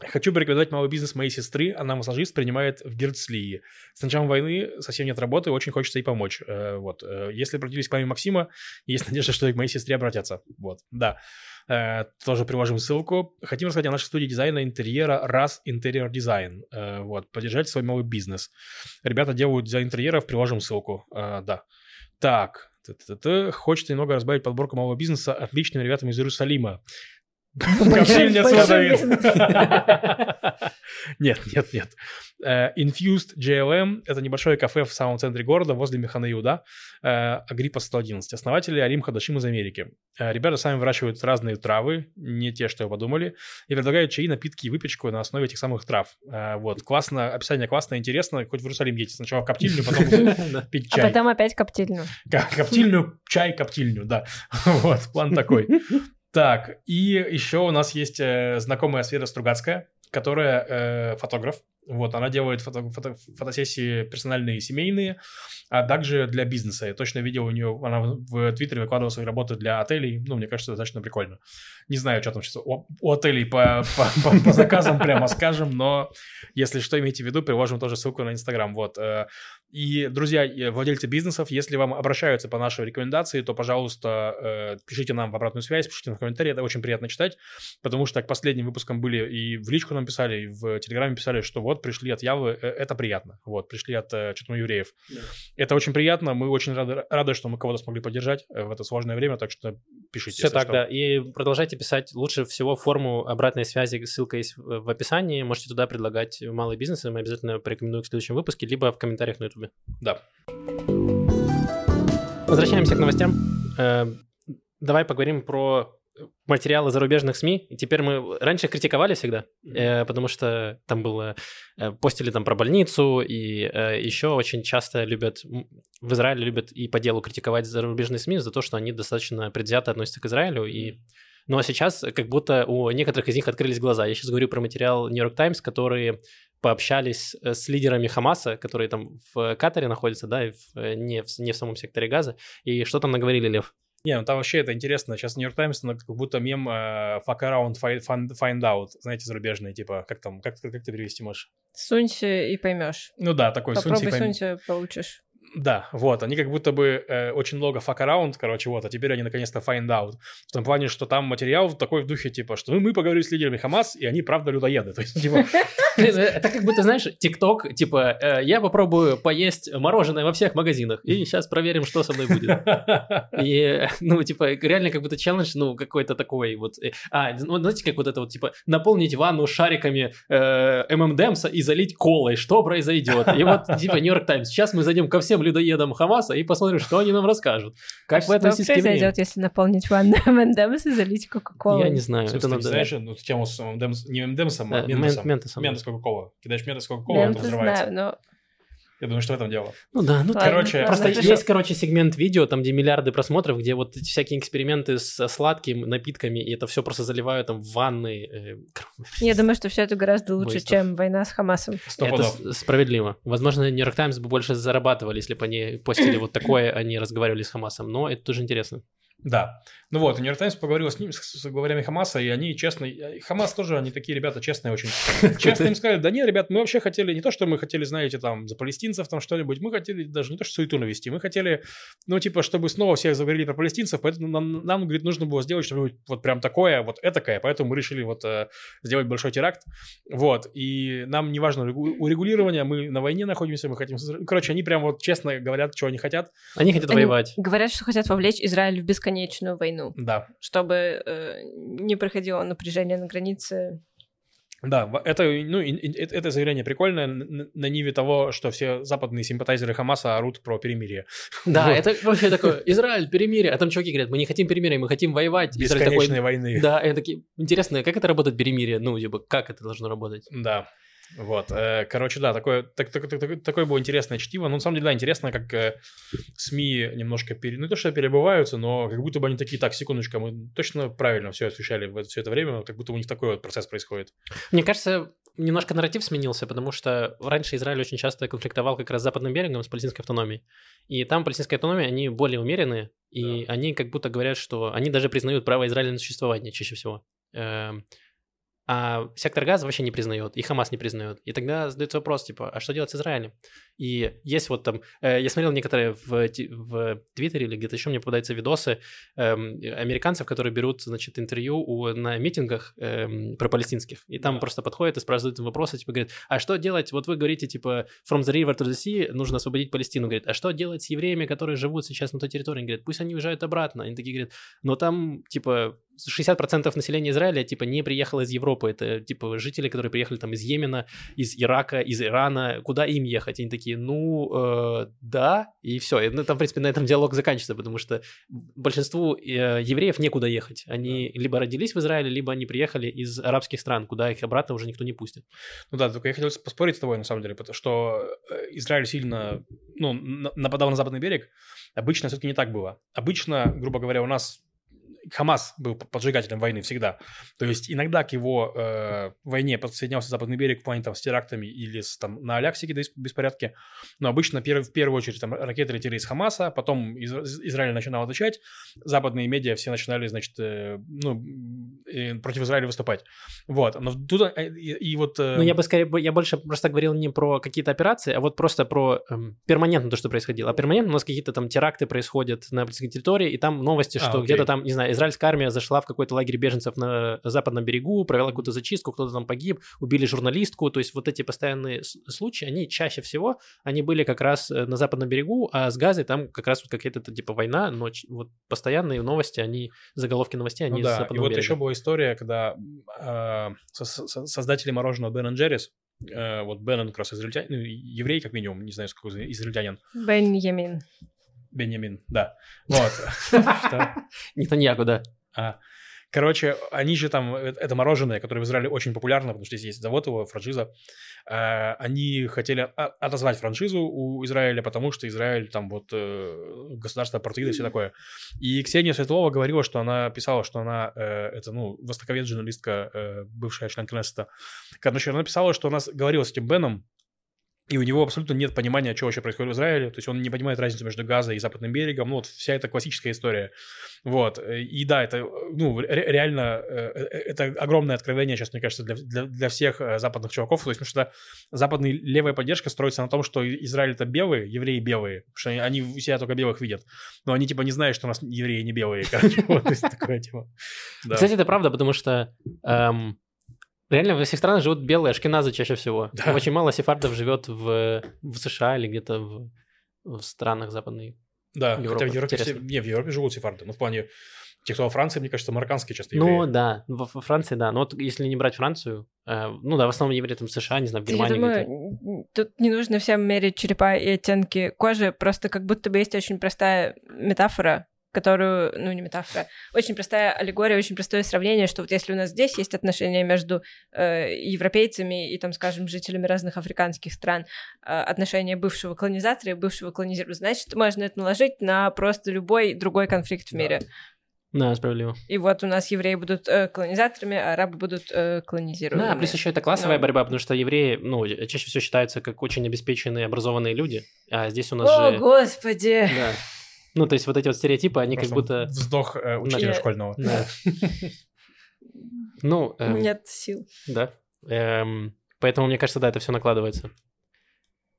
Хочу порекомендовать малый бизнес моей сестры. Она массажист, принимает в Герцлии. С началом войны совсем нет работы, очень хочется ей помочь. Э, Вот. Э, Если обратились к маме Максима, есть надежда, что и к моей сестре обратятся. Вот, да. Э, Тоже приложим ссылку. Хотим рассказать о нашей студии дизайна интерьера Interior Design. Э, Вот. Поддержать свой малый бизнес. Ребята делают дизайн интерьеров, приложим ссылку. Да. Так. Хочется немного разбавить подборку малого бизнеса отличными ребятами из Иерусалима. Нет, нет, нет. Э, Infused JLM — это небольшое кафе в самом центре города, возле Механаиуда, Агриппа 111. Основатели Арим Хадашим из Америки. Э, Ребята сами выращивают разные травы, не те, что вы подумали, и предлагают чаи, напитки и выпечку на основе этих самых трав. Э, Вот, классно, описание классно, интересно. Хоть в Иерусалим едете. Сначала в коптильню, потом пить А чай. потом опять коптильню. Коптильню, чай, коптильню, да. Вот, план такой. Так, и еще у нас есть э, знакомая Света Стругацкая, которая э, фотограф. Вот, она делает фото- фото- фотосессии персональные и семейные, а также для бизнеса. Я точно видел у нее, она в Твиттере выкладывала свои работы для отелей. Ну, мне кажется, достаточно прикольно. Не знаю, что там сейчас у, у отелей по, по, по- по заказам, прямо скажем, но если что, имейте в виду, приложим тоже ссылку на Инстаграм. Вот. э, И, друзья, владельцы бизнесов, если вам обращаются по нашей рекомендации, то, пожалуйста, э, пишите нам в обратную связь, пишите нам в комментарии, это очень приятно читать, потому что к последним выпускам были и в личку нам писали, и в Телеграме писали, что вот пришли от Явы, э, это приятно, вот, пришли от э, что-то евреев. Это очень приятно, мы очень рады, рады, что мы кого-то смогли поддержать в это сложное время, так что пишите. Все так, что. да. И продолжайте писать. Лучше всего форму обратной связи, ссылка есть в в описании. Можете туда предлагать малые бизнесы. Мы обязательно порекомендуем в следующем выпуске, либо в комментариях на YouTube. Да. Возвращаемся к новостям. Э, Давай поговорим про материалы зарубежных СМИ. И теперь мы раньше критиковали всегда, э, потому что там было э, постили там про больницу и э, еще очень часто любят в Израиле любят и по делу критиковать зарубежные СМИ за то, что они достаточно предвзято относятся к Израилю и ну а сейчас как будто у некоторых из них открылись глаза. Я сейчас говорю про материал New York Times, которые пообщались э, с лидерами Хамаса, которые там в Катаре находятся, да, и в- э, не, в, не в самом секторе газа. И что там наговорили, Лев? Не, ну там вообще это интересно. Сейчас Нью-Йорк Таймс, как будто мем э, fuck around, fi- find, find out. Знаете, зарубежные, типа, как там, как, как ты перевести можешь? Сунься и поймешь. Ну да, такой Попробуй сунься, пойми. сунься, получишь. Да, вот, они как будто бы э, очень много fuck around, короче, вот, а теперь они наконец-то find out. В том плане, что там материал такой в духе, типа, что ну, мы поговорили с лидерами Хамас, и они правда людоеды. То есть, типа, Это как будто, знаешь, ТикТок, типа, э, я попробую поесть мороженое во всех магазинах, и сейчас проверим, что со мной будет. И, ну, типа, реально как будто челлендж, ну, какой-то такой вот. э, А, ну, знаете, как вот это вот, типа, наполнить ванну шариками э, ММДМса и залить колой, что произойдет? И вот, типа, Нью-Йорк Таймс, сейчас мы зайдем ко всем людоедам Хамаса и посмотрим, что они нам расскажут. Как вы Что относитесь к евреям? произойдет, если наполнить ванну МНДМС и залить Кока-Колу? Я не знаю, в это надо... знаешь, ну, тему с ММДМС, не ММДМсом, а Э, Ментосом. Ментос Кока-Кола. Кидаешь Ментос Кока-Кола, это Ментос взрывается. Я думаю, что в этом дело. Ну да, ну Ладно, короче, ладно, Просто хорошо. есть, короче, сегмент видео, там, где миллиарды просмотров, где вот эти всякие эксперименты с сладким напитками, и это все просто заливают там в ванны. э, Я думаю, что все это гораздо лучше, Бойстов. чем война с Хамасом. Сто это с- справедливо. Возможно, Нью-Йорк Таймс бы больше зарабатывали, если бы они постили вот такое, они разговаривали с Хамасом, но это тоже интересно. Да. Ну вот, Нью-Йорк Таймс поговорил с ними, с, с главарями Хамаса, и они честно... Хамас тоже, они такие ребята честные очень. Честно им сказали, да нет, ребят, мы вообще хотели, не то, что мы хотели, знаете, там, за палестинцев там что-нибудь, мы хотели даже не то, что суету навести, мы хотели, ну, типа, чтобы снова всех заговорили про палестинцев, поэтому нам, нам, говорит, нужно было сделать что-нибудь вот прям такое, вот этакое, поэтому мы решили вот э, сделать большой теракт, вот, и нам не важно регу- урегулирование, мы на войне находимся, мы хотим... Короче, они прям вот честно говорят, что они хотят, Они хотят Они воевать. Говорят, что хотят вовлечь Израиль в бесконечную войну, да. чтобы э, не проходило напряжение на границе. Да, это, ну, это это заявление прикольное на, на ниве того, что все западные симпатайзеры Хамаса орут про перемирие. Да, это вообще такое, Израиль, перемирие, а там чуваки говорят, мы не хотим перемирия, мы хотим воевать. Такой, Бесконечной войны. да, и они такие, интересно, как это работает перемирие? Ну, типа, как это должно работать? Да. Вот, э, короче, да, такое, так, так- так- так- такое было интересное чтиво. Ну, на самом деле, да, интересно, как э, СМИ немножко, пере... ну, не то, что перебываются, но как будто бы они такие, так, секундочку, мы точно правильно все освещали все это время, как будто у них такой вот процесс происходит. Мне кажется, немножко нарратив сменился, потому что раньше Израиль очень часто конфликтовал как раз с западным берегом, с палестинской автономией. И там палестинская автономия, они более умеренные, и они как будто говорят, что они даже признают право Израиля на существование чаще всего. А сектор газа вообще не признает, и Хамас не признает. И тогда задается вопрос, типа, а что делать с Израилем? И есть вот там, э, я смотрел некоторые в, в Твиттере или где-то еще мне попадаются видосы э, американцев, которые берут, значит, интервью у, на митингах э, про палестинских. И там да. просто подходят и спрашивают вопросы, типа, говорят, а что делать? Вот вы говорите, типа, from the river to the sea, нужно освободить Палестину. Говорит, а что делать с евреями, которые живут сейчас на той территории? Говорят, пусть они уезжают обратно. Они такие говорят, но там, типа, 60% населения Израиля, типа, не приехало из Европы. Это, типа, жители, которые приехали там из Йемена, из Ирака, из Ирана. Куда им ехать? Они такие, ну, э, да, и все. И, ну, там, в принципе, на этом диалог заканчивается, потому что большинству э, евреев некуда ехать. Они да. либо родились в Израиле, либо они приехали из арабских стран, куда их обратно уже никто не пустит. Ну да, только я хотел поспорить с тобой, на самом деле, потому что э, Израиль сильно, ну, нападал на западный берег. Обычно все-таки не так было. Обычно, грубо говоря, у нас Хамас был поджигателем войны всегда. То есть иногда к его э, войне подсоединялся Западный берег в плане там с терактами или с, там, на Аляхсе какие-то беспорядки. Но обычно перв, в первую очередь там ракеты летели из Хамаса, потом из, Израиль начинал отвечать, западные медиа все начинали, значит, э, ну, э, против Израиля выступать. Вот. Но тут э, и, и вот... Э... Ну, я бы скорее, я больше просто говорил не про какие-то операции, а вот просто про э, перманентно то, что происходило. А перманентно у нас какие-то там теракты происходят на палестинской территории, и там новости, а, что окей. где-то там, не знаю, израильская армия зашла в какой-то лагерь беженцев на западном берегу, провела какую-то зачистку, кто-то там погиб, убили журналистку. То есть вот эти постоянные случаи, они чаще всего, они были как раз э, на западном берегу, а с Газой там как раз вот какая-то типа война, но вот постоянные новости, они, заголовки новостей, они ну, да. с западного И вот берега. еще была история, когда э, создатели мороженого Бен Джеррис, э, вот Бен, он как раз израильтянин, ну, еврей, как минимум, не знаю, с какой израильтянин. Беньямин. Беньямин, да. Вот. Нетаньяху, да. А, короче, они же там, э, это мороженое, которое в Израиле очень популярно, потому что здесь есть завод его, франшиза. А, они хотели отозвать франшизу у Израиля, потому что Израиль там вот э, государство апартеида и все такое. И Ксения Светлова говорила, что она писала, что она, э, это, ну, востоковед, журналистка, бывшая член Кнессета. Короче, она писала, что она говорила с этим Беном, и у него абсолютно нет понимания, что вообще происходит в Израиле. То есть он не понимает разницу между Газой и Западным берегом. Ну, вот вся эта классическая история. Вот. И да, это, ну, реально, э, э, это огромное откровение сейчас, мне кажется, для, для, для всех э, западных чуваков. То есть, потому что западная левая поддержка строится на том, что Израиль это белые, евреи белые. Потому что они себя только белых видят. Но они типа не знают, что у нас евреи не белые. Короче, вот, такое типа. Кстати, это правда, потому что эм, Реально во всех странах живут белые ашкеназы чаще всего. Да. Очень мало сефардов живет в, в США или где-то в, в странах западной Да, Европы. хотя в Европе, все, не, в Европе живут сефарды, но в плане тех, кто во Франции, мне кажется, марокканские часто евреи. Ну да, во, во Франции, да. Но вот если не брать Францию, э, ну да, в основном евреи там в США, не знаю, в Германии. Я думаю, тут не нужно всем мерить черепа и оттенки кожи, просто как будто бы есть очень простая метафора, которую, ну, не метафора, очень простая аллегория, очень простое сравнение, что вот если у нас здесь есть отношения между э, европейцами и, там, скажем, жителями разных африканских стран, э, отношения бывшего колонизатора и бывшего колонизирования, значит, можно это наложить на просто любой другой конфликт в мире. Да, справедливо. И вот у нас евреи будут э, колонизаторами, а арабы будут э, колонизированными. Да, плюс еще это классовая Но... борьба, потому что евреи, ну, чаще всего считаются как очень обеспеченные, образованные люди, а здесь у нас О, же... господи! Да. Ну, то есть вот эти вот стереотипы, они Просто как будто... Вздох э, учителя Нет. школьного. Да. Ну... Эм, Нет сил. Да. Эм, поэтому, мне кажется, да, это все накладывается.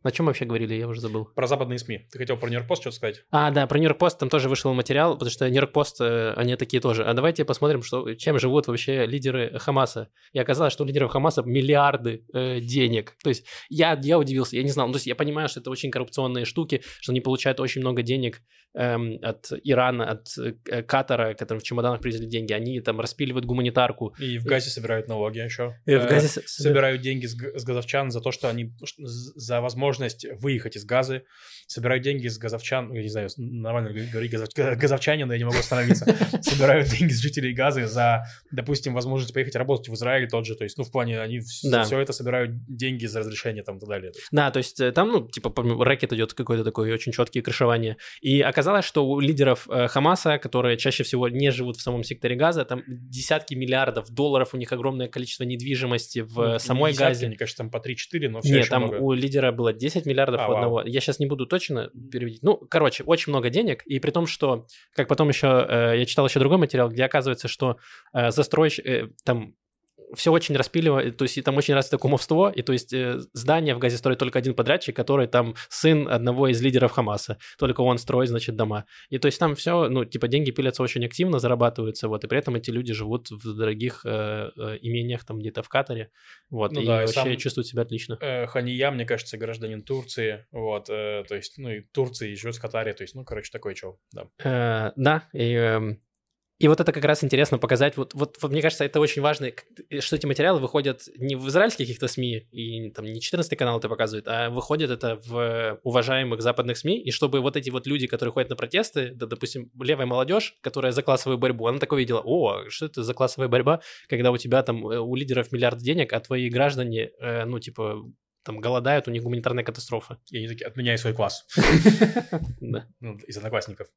На чем мы вообще говорили, я уже забыл. Про западные СМИ. Ты хотел про Нью-Йорк Пост что-то сказать? А, да, про Нью-Йорк Пост там тоже вышел материал, потому что Нью-Йорк Пост, э, они такие тоже. А давайте посмотрим, что, чем живут вообще лидеры Хамаса. И оказалось, что у лидеров Хамаса миллиарды э, денег. То есть я, я удивился, я не знал. Ну, то есть я понимаю, что это очень коррупционные штуки, что они получают очень много денег эм, от Ирана, от э, Катара, которым в чемоданах привезли деньги. Они там распиливают гуманитарку. И в Газе собирают налоги еще. И в Газе э, собирают деньги с, с газовчан за то, что они за возможность возможность выехать из Газы, собирают деньги с газовчан, ну, я не знаю, нормально говорить газов, газовчане, но я не могу остановиться, собирают деньги с жителей Газы за, допустим, возможность поехать работать в Израиль тот же, то есть, ну, в плане, они да. все это собирают деньги за разрешение там и так далее. Да, то есть э, там, ну, типа, рэкет идет какой-то такой очень четкий крышевание. И оказалось, что у лидеров э, Хамаса, которые чаще всего не живут в самом секторе Газа, там десятки миллиардов долларов, у них огромное количество недвижимости в ну, самой десятки, Газе. Мне кажется, там по 3-4, но все Нет, там много. у лидера было 10 миллиардов а, у одного. Вау. Я сейчас не буду точно переводить. Ну, короче, очень много денег. И при том, что, как потом еще, э, я читал еще другой материал, где оказывается, что э, застройщик, э, там все очень распиливает, то есть и там очень развито кумовство, и то есть э, здание в Газе строит только один подрядчик, который там сын одного из лидеров Хамаса, только он строит, значит, дома. И то есть там все, ну, типа деньги пилятся очень активно, зарабатываются, вот, и при этом эти люди живут в дорогих э, э, имениях там где-то в Катаре, вот, Ну и да, вообще сам- чувствуют себя отлично. Э, Хания, мне кажется, гражданин Турции, вот, э, то есть, ну, и Турции, и живет в Катаре, то есть, ну, короче, такой чел, да. Э, да, и, эм, и вот это как раз интересно показать. Вот, вот, вот мне кажется, это очень важно, что эти материалы выходят не в израильских каких-то СМИ, и там не 14 канал это показывает, а выходит это в уважаемых западных СМИ, и чтобы вот эти вот люди, которые ходят на протесты, да, допустим, левая молодежь, которая за классовую борьбу, она такое видела, о, что это за классовая борьба, когда у тебя там, э, у лидеров миллиард денег, а твои граждане, э, ну, типа, там голодают, у них гуманитарная катастрофа. И они такие, отменяй свой класс, ну, из одноклассников.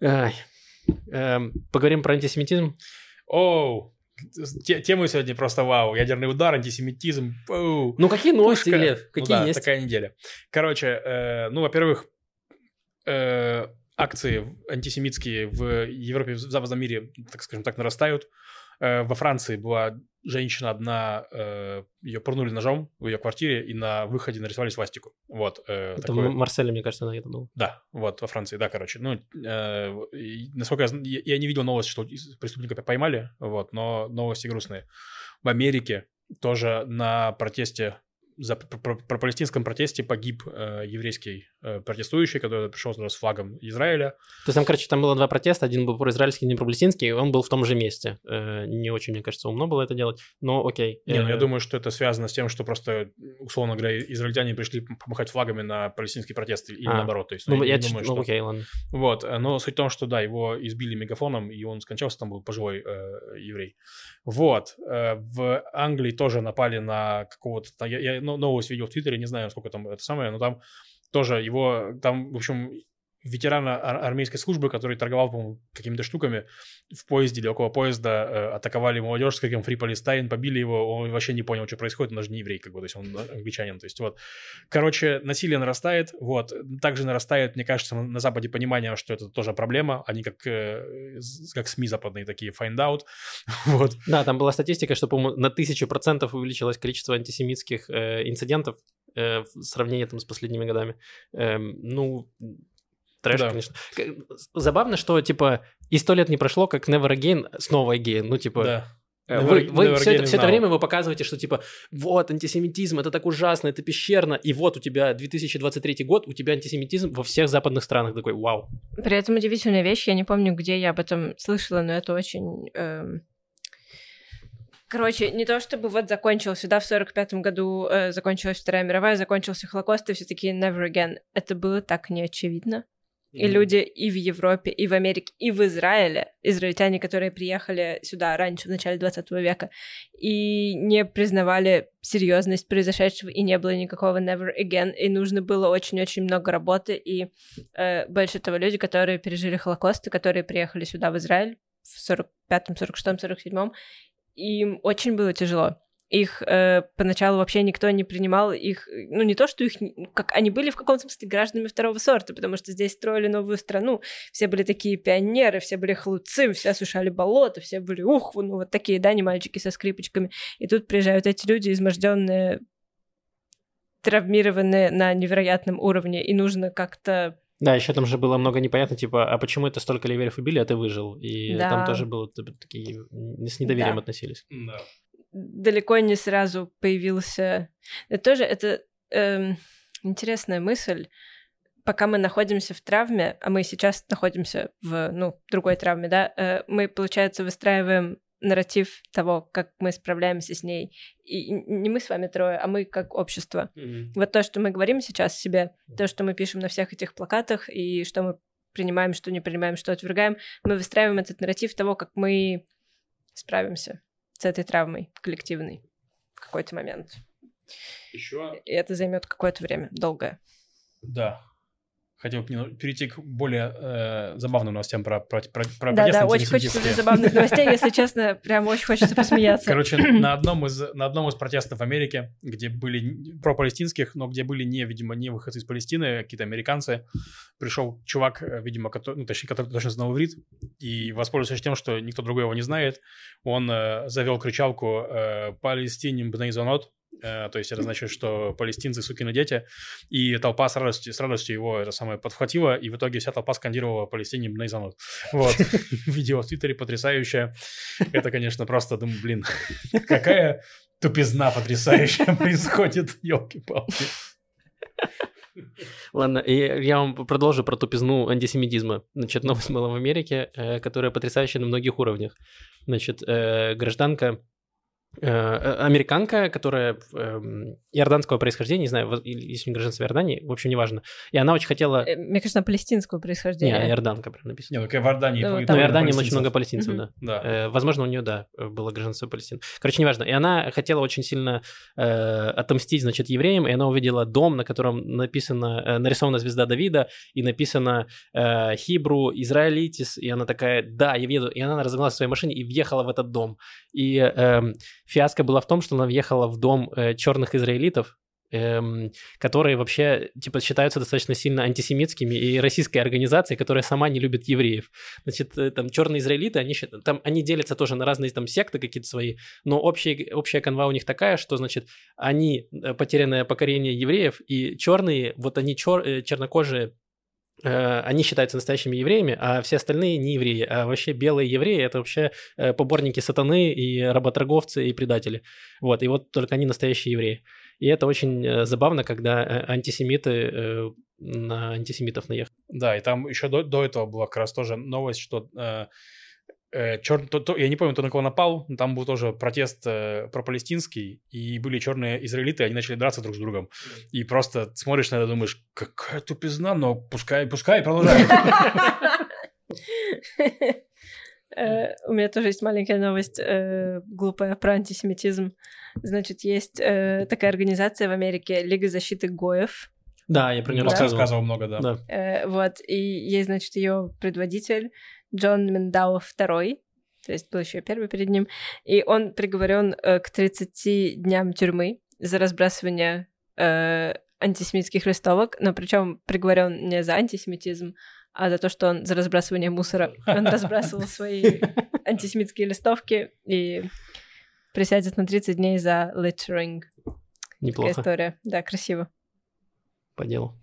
Ай. Эм, Поговорим про антисемитизм. Оу, те- темы сегодня просто вау, ядерный удар, антисемитизм, оу. Ну, какие новости, Пушка. Глеб? Ну Какие да, есть? такая неделя. Короче, э, ну, во-первых, э, акции антисемитские в Европе, в западном мире, так скажем так, нарастают. Э, во Франции была женщина одна, э, ее пырнули ножом в ее квартире и на выходе нарисовали свастику. Вот. э, Это такое- Марселя, мне кажется, на это был. Да, вот, во Франции, да, короче. Ну, э, насколько я, зн- я, не видел новость, что преступника поймали, вот, но новости грустные. В Америке тоже на протесте, за, про, про- про палестинском протесте погиб э, еврейский протестующий, который пришел с флагом Израиля. То есть там, короче, там было два протеста. Один был про-израильский, один про-палестинский, и он был в том же месте. Э, Не очень, мне кажется, умно было это делать, но окей. Не, ну я Э, думаю, что это связано с тем, что просто, условно говоря, израильтяне пришли помахать флагами на палестинский протест или А, наоборот. То есть, Ну, я я чит- думаю, ну, что... окей, ладно. Вот, э, но суть в том, что да, его избили мегафоном, и он скончался, там был пожилой э, еврей. Вот, э, в Англии тоже напали на какого-то, я, я но- новость видел в Твиттере, не знаю, сколько там это самое, но там тоже его, там, в общем, ветерана ар- армейской службы, который торговал, по-моему, какими-то штуками в поезде или около поезда, э, атаковали молодежь с криком «Free Palestine», побили его, он вообще не понял, что происходит, он даже не еврей, как бы, то есть он англичанин, то есть вот. Короче, насилие нарастает, вот. Также нарастает, мне кажется, на, на Западе понимание, что это тоже проблема, они как, э, как СМИ западные такие find out, вот. Да, там была статистика, что, по-моему, на тысячу процентов увеличилось количество антисемитских э, инцидентов э, в сравнении там с последними годами. Эм, ну, трэш, Да. конечно. Забавно, что, типа, и сто лет не прошло, как Never Again, снова Again. Ну, типа, Да. Э, Never- Вы, вы Never все, это, все это время вы показываете, что типа вот антисемитизм, это так ужасно, это пещерно, и вот у тебя 2023 год, у тебя антисемитизм во всех западных странах. Такой, вау. При этом удивительная вещь, я не помню, где я об этом слышала, но это очень... эм, Короче, не то чтобы вот закончился, да, в 45 году э, закончилась Вторая мировая, закончился Холокост, и все такие never again. Это было так неочевидно. И люди и в Европе, и в Америке, и в Израиле, израильтяне, которые приехали сюда раньше, в начале 20 века, и не признавали серьезность произошедшего, и не было никакого never again, и нужно было очень-очень много работы, и э, больше того, люди, которые пережили Холокост, и которые приехали сюда, в Израиль, в 45-м, 46-м, 47-м, им очень было тяжело. Их э, поначалу вообще никто не принимал, их, ну не то, что их, как они были в каком-то смысле гражданами второго сорта, потому что здесь строили новую страну, все были такие пионеры, все были хлуцы, все осушали болото, все были, ух, ну вот такие, да, не мальчики со скрипочками. И тут приезжают эти люди, изможденные, травмированные на невероятном уровне, и нужно как-то Да, еще там же было много непонятно, типа, а почему это столько ливеров убили, а ты выжил? И Да. там тоже было т- такие, с недоверием Да. относились. Да. далеко не сразу появился. Это тоже это эм, интересная мысль. Пока мы находимся в травме, а мы сейчас находимся в ну другой травме, да, э, мы получается выстраиваем нарратив того, как мы справляемся с ней. И не мы с вами трое, а мы как общество. Вот то, что мы говорим сейчас себе, то, что мы пишем на всех этих плакатах, и что мы принимаем, что не принимаем, что отвергаем, мы выстраиваем этот нарратив того, как мы справимся с этой травмой коллективной в какой-то момент. Еще И это займет какое-то время, долгое. Да. Хотел перейти к более э, забавным новостям про, про, про, про Да, да, очень хочется уже забавных новостей, если честно, прям очень хочется посмеяться. Короче, на одном из, на одном из протестов в Америке, где были про-палестинских, но где были не, видимо, не выходцы из Палестины, а какие-то американцы, пришел чувак, э, видимо, который, ну, точнее, который точно знал иврит, и воспользовавшись тем, что никто другой его не знает, он э, завел кричалку э, «Палестиним бнейзонот», то есть это значит, что палестинцы сукины дети, и толпа с радостью, с радостью его это самое подхватила, и в итоге вся толпа скандировала Палестине Бнейзанут. Вот. Видео в Твиттере потрясающее. Это, конечно, просто, думаю, блин, какая тупизна потрясающая происходит, елки-палки. Ладно, и я вам продолжу про тупизну антисемитизма. Значит, новость была в Америке, э, которая потрясающая на многих уровнях. Значит, э, гражданка Э, э, американка, которая э, иорданского происхождения, не знаю, если не гражданство Иордании, в общем, неважно. И она очень хотела... Э, мне кажется, палестинского происхождения. Не, иорданка прям написано. Не, ну в Иордании... Ну, в Иордании очень много палестинцев, да. да. Э, возможно, у нее, да, было гражданство Палестины. Короче, неважно. И она хотела очень сильно э, отомстить, значит, евреям, и она увидела дом, на котором написано, э, нарисована звезда Давида, и написано э, Хибру, Израилитис, и она такая, да, я въеду. И она разогналась в своей машине и въехала в этот дом. И... Э, Фиаско была в том, что она въехала в дом э, черных израилитов, эм, которые вообще типа считаются достаточно сильно антисемитскими и российской организацией, которая сама не любит евреев. Значит, э, там черные израилиты, они, там, они делятся тоже на разные там секты какие-то свои, но общая, общая канва у них такая, что, значит, они э, потерянное покорение евреев, и черные, вот они чер, э, чернокожие они считаются настоящими евреями, а все остальные не евреи. А вообще белые евреи – это вообще э, поборники сатаны и работорговцы и предатели. Вот, и вот только они настоящие евреи. И это очень э, забавно, когда антисемиты на антисемитов наехали. Да, и там еще до, до этого была как раз тоже новость, что э, чер... то, то, я не помню, кто на кого напал, там был тоже протест э, пропалестинский, и были черные израилиты, они начали драться друг с другом. И просто смотришь на это, думаешь, какая тупизна, но пускай, пускай продолжают. Э, у меня тоже есть маленькая новость э, глупая про антисемитизм. Значит, есть э, такая организация в Америке Лига защиты Гоев. Да, я про нее рассказывал. рассказывал много, да. да. Вот, и есть, значит, ее предводитель Джон Мендау II, то есть был еще первый перед ним, и он приговорен э, к 30 дням тюрьмы за разбрасывание э, антисемитских листовок, но причем приговорен не за антисемитизм, а за то, что он за разбрасывание мусора. Он разбрасывал свои антисемитские листовки и присядет на 30 дней за littering. Неплохо. Такая история. Да, красиво. По делу.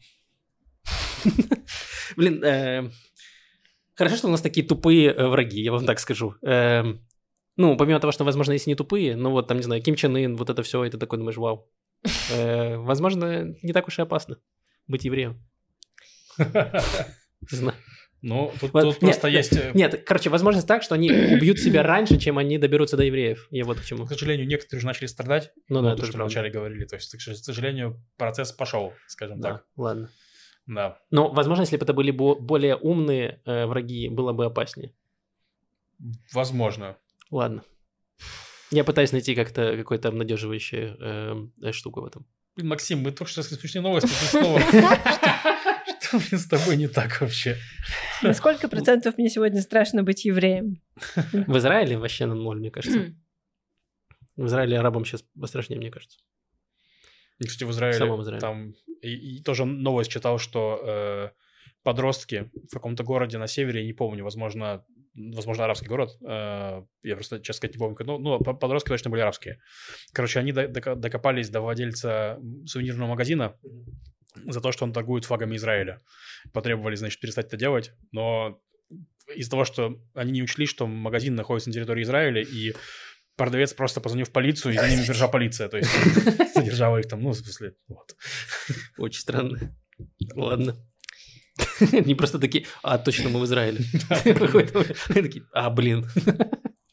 Блин, э, Хорошо, что у нас такие тупые э, враги, я вам так скажу. Эм, ну, помимо того, что, возможно, если не тупые, ну вот там, не знаю, Ким Чен Ын, вот это все, и ты такой думаешь, вау. Э, возможно, не так уж и опасно быть евреем. Не знаю. Ну, тут, вот, тут нет, просто есть... Э, нет, короче, возможность так, что они убьют себя раньше, чем они доберутся до евреев. Я вот к чему. К сожалению, некоторые уже начали страдать. Ну да, то, что вначале говорили. То есть, к сожалению, процесс пошел, скажем да, так. ладно. Да. Но, возможно, если бы это были более умные э, враги, было бы опаснее. Возможно. Ладно. Я пытаюсь найти как-то какую-то обнадеживающую э, штуку в этом. Блин, Максим, мы только что смешные новости, снова... Что, блин, с тобой не так вообще? На сколько процентов мне сегодня страшно быть евреем? В Израиле вообще на ноль, мне кажется. В Израиле арабам сейчас страшнее, мне кажется. И, кстати, в Израиле, в Израиле. там и, и тоже новость читал, что э, подростки в каком-то городе на севере, не помню, возможно, возможно, арабский город, э, я просто, честно сказать, не помню, ну, ну, подростки точно были арабские. Короче, они докопались до владельца сувенирного магазина за то, что он торгует флагами Израиля. Потребовали, значит, перестать это делать, но из-за того, что они не учли, что магазин находится на территории Израиля, и продавец просто позвонил в полицию, и за ними держала полиция. То есть задержала их там, ну, в смысле, вот. Очень странно. Ладно. Не просто такие, а, точно, мы в Израиле. Такие, а, блин.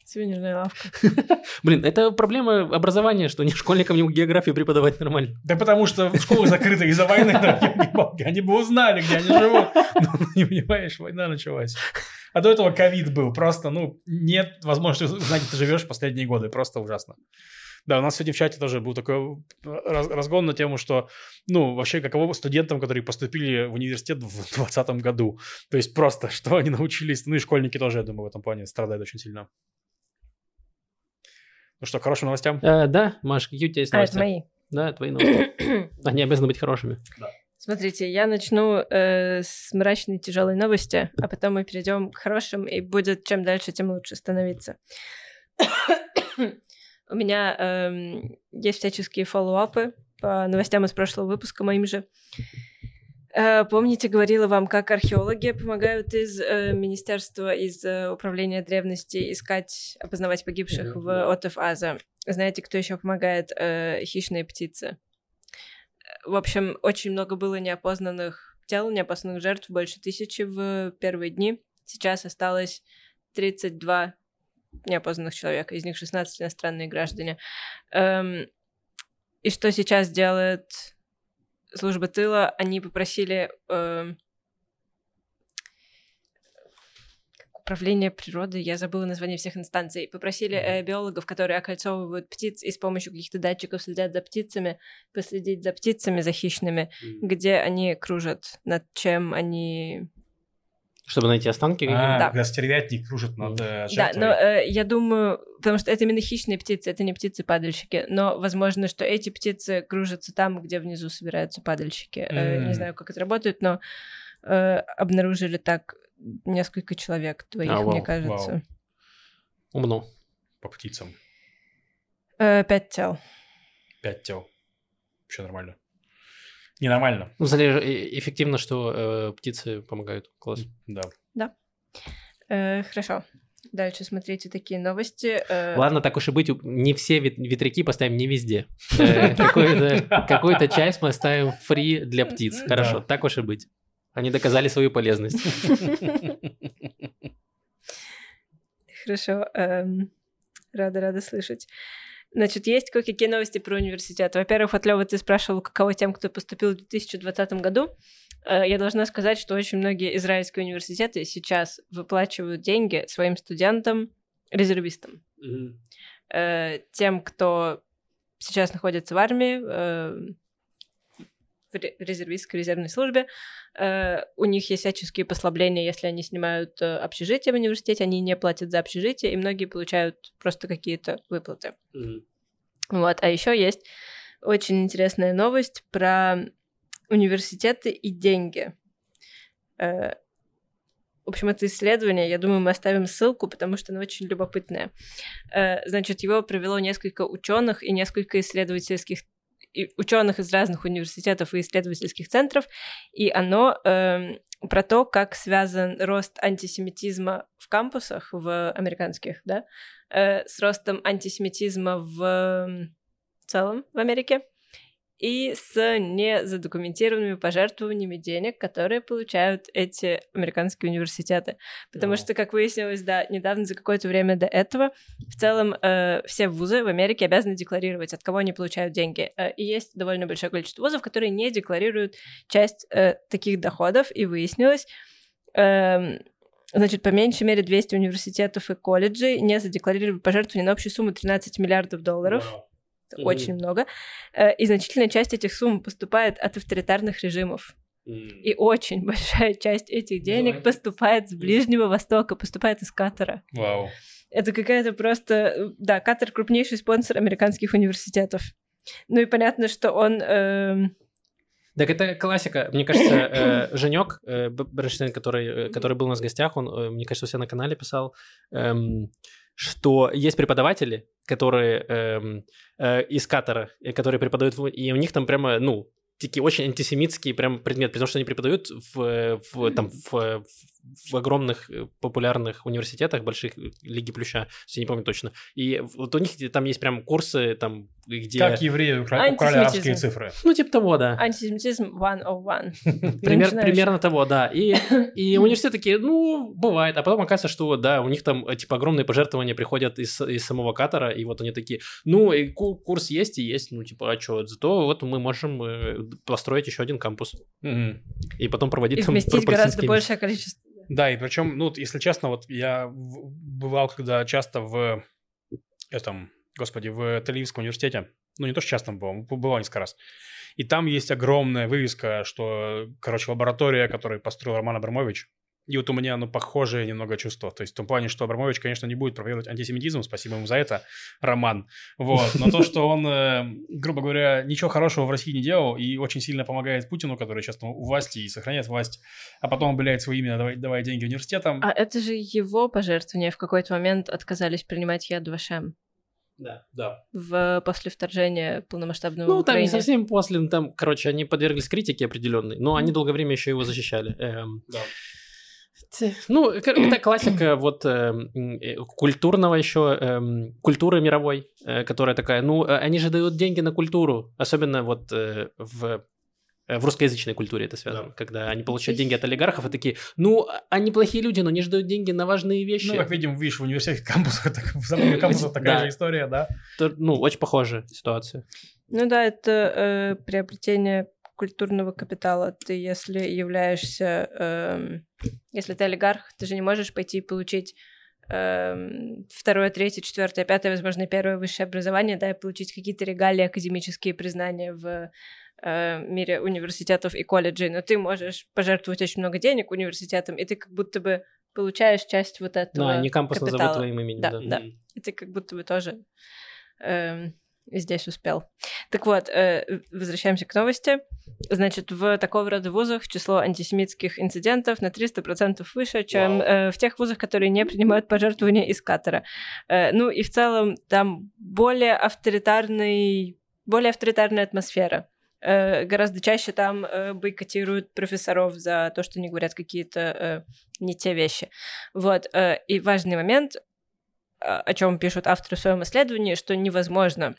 Сувенирная лавка. Блин, это проблема образования, что не школьникам не географию преподавать нормально. Да потому что школы закрыты из-за войны, они бы узнали, где они живут. Ну, не понимаешь, война началась. А до этого ковид был, просто, ну, нет возможности узнать, где ты живешь последние годы, просто ужасно. Да, у нас сегодня в чате тоже был такой раз- разгон на тему, что, ну, вообще, каково студентам, которые поступили в университет в 2020 году. То есть просто, что они научились, ну и школьники тоже, я думаю, в этом плане страдают очень сильно. Ну что, к хорошим новостям? Э, да, Маш, какие у тебя есть А, это новости? мои. Да, твои новости. Они обязаны быть хорошими. Смотрите, я начну э, с мрачной тяжелой новости, а потом мы перейдем к хорошим, и будет чем дальше, тем лучше становиться. У меня эм, есть всяческие фоллоуапы по новостям из прошлого выпуска моим же. Э, Помните, говорила вам, как археологи помогают из э, министерства, из э, управления древности искать, опознавать погибших Мгм, в. Отов Аза. Знаете, кто еще помогает? Хищные птицы. В общем, очень много было неопознанных тел, неопознанных жертв, больше тысячи в первые дни. Сейчас осталось 32 неопознанных человека, из них 16 иностранные граждане. Эм, и что сейчас делает служба тыла? Они попросили как управление природой, я забыла название всех инстанций, попросили э, биологов, которые окольцовывают птиц и с помощью каких-то датчиков следят за птицами, последить за птицами, за хищными, где они кружат, над чем они... Чтобы найти останки А, какие-то. Да. когда стервятник кружит над э, Да, жертвой. но э, я думаю, потому что это именно хищные птицы, это не птицы-падальщики, но возможно, что эти птицы кружатся там, где внизу собираются падальщики. Э, М. не знаю, как это работает, но э, обнаружили так несколько человек, двоих, А, вау, мне кажется. вау. Умно. По птицам. Э, пять тел. Пять тел. Вообще нормально. Ненормально. Ну, э, эффективно, что э, птицы помогают. Класс. Да. Э, хорошо. Дальше смотрите такие новости. Э, Ладно, так уж и быть, не все вет- ветряки поставим не везде. Э, Какую-то часть мы оставим фри для птиц. Хорошо, Да. так уж и быть. Они доказали свою полезность. Хорошо. эм, рада, рада слышать. Значит, есть кое-какие новости про университет. Во-первых, вот Лёва, ты спрашивал, каково тем, кто поступил в 2020 году. Э, Я должна сказать, что очень многие израильские университеты сейчас выплачивают деньги своим студентам, резервистам. Э, Тем, кто сейчас находится в армии, э, в резервистской резервной службе, э, у них есть всяческие послабления, если они снимают э, общежитие в университете, они не платят за общежитие, и многие получают просто какие-то выплаты. Вот, а еще есть очень интересная новость про университеты и деньги. Э, В общем, это исследование, я думаю, мы оставим ссылку, потому что оно очень любопытное. Значит, его провело несколько ученых и несколько исследовательских ученых из разных университетов и исследовательских центров, и оно эм, про то, как связан рост антисемитизма в кампусах, в американских, да, э, с ростом антисемитизма в м, целом в Америке и с незадокументированными пожертвованиями денег, которые получают эти американские университеты. Потому Вау. что, как выяснилось, да, недавно за какое-то время до этого, в целом э, все вузы в Америке обязаны декларировать, от кого они получают деньги. Э, и есть довольно большое количество вузов, которые не декларируют часть э, таких доходов, и выяснилось, эм, Значит, по меньшей мере 200 университетов и колледжей не задекларировали пожертвования на общую сумму 13 миллиардов долларов. Это Мгм. очень много. Э, И значительная часть этих сумм поступает от авторитарных режимов. И очень большая часть этих денег Давай. поступает с Ближнего Востока, поступает из Катара. Вау. Это какая-то просто... э, Да, Катар крупнейший спонсор американских университетов. Ну и понятно, что он... эм, Так это классика. Мне кажется, э, Женек э, Бронштейн, который, э, который был у нас в гостях, он, э, мне кажется, у себя на канале писал, эм, что есть преподаватели, которые эм, э, из Катара, э, которые преподают, и у них там прямо, ну, такие очень антисемитские прям предметы, потому что они преподают в, в, там, в, в огромных э, популярных университетах, больших э, Лиги Плюща, я не помню точно. И вот у них там есть прям курсы, там, где... Как евреи укра- украли арабские цифры. Ну, типа того, да. Антисемитизм 101. Пример, примерно того, да. И, и университеты такие, ну, бывает. А потом оказывается, что, да, у них там, э, типа, огромные пожертвования приходят из, из самого Катара, и вот они такие, ну, и ку- курс есть и есть, ну, типа, а что, зато вот мы можем построить еще один кампус. Мгм. И потом проводить И там вместить гораздо большее количество. Да, и причем, ну, если честно, вот я бывал когда часто в этом, господи, в Тель-Авивском университете, ну, не то, что часто бывал, бывал несколько раз, и там есть огромная вывеска, что, короче, лаборатория, которую построил Роман Абрамович, и вот у меня, ну, похожее немного чувство. То есть в том плане, что Абрамович, конечно, не будет проповедовать антисемитизм, спасибо ему за это, Роман. Вот. Но то, что он, э, грубо говоря, ничего хорошего в России не делал и очень сильно помогает Путину, который сейчас там у власти и сохраняет власть, а потом обеляет свое имя, давая, давая деньги университетам. А это же его пожертвования в какой-то момент отказались принимать Яд Вашем Да, да. в после вторжения полномасштабного Ну, там не совсем после, ну, там, короче, они подверглись критике определенной, но они долгое время еще его защищали. Эм, Да. Ну, это классика вот эм, э, культурного еще, эм, культуры мировой, э, которая такая, ну, э, они же дают деньги на культуру, особенно вот э, в э, в русскоязычной культуре это связано, Да. когда они получают деньги от олигархов и такие, ну, они плохие люди, но они же дают деньги на важные вещи. Ну, как видим, видишь, в университете кампусах, так, в самом кампусах такая Да. же история, да? То- ну, очень похожая ситуация. Ну да, это э, приобретение культурного капитала. Ты, если являешься, эм, если ты олигарх, ты же не можешь пойти и получить эм, второе, третье, четвертое, пятое, возможно, первое высшее образование, да, и получить какие-то регалии, академические признания в э, мире университетов и колледжей, но ты можешь пожертвовать очень много денег университетам, и ты как будто бы получаешь часть вот этого Ну, они кампус назовут капитала. твоим именем, Да, да. да. И ты как будто бы тоже эм, здесь успел. Так вот, э, возвращаемся к новости. Значит, в такого рода вузах число антисемитских инцидентов на 300% выше, чем э, в тех вузах, которые не принимают пожертвования из Катара. Э, ну и в целом там более авторитарный, более авторитарная атмосфера. Гораздо чаще там бойкотируют профессоров за то, что они говорят какие-то не те вещи. Вот. и важный момент, о чем пишут авторы в своем исследовании, что невозможно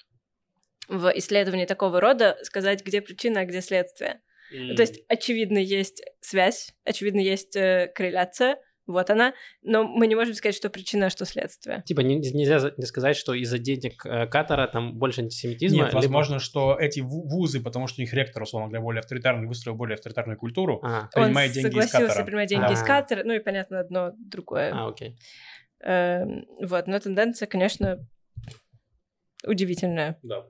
в исследовании такого рода сказать, где причина, а где следствие. Ну, То есть, очевидно, есть связь, очевидно, есть э, корреляция, вот она, но мы не можем сказать, что причина, а что следствие. Типа не- нельзя не сказать, что из-за денег э, Катара там больше антисемитизма. Нет, либо- возможно, что эти ву- вузы, потому что у них ректор, условно говоря, более авторитарный, выстроил более авторитарную культуру, А, принимает Он деньги из согласился Катара. принимать деньги из А. Катара, ну и, понятно, одно другое. а, окей. Эм, вот, но тенденция, конечно, удивительная. Да.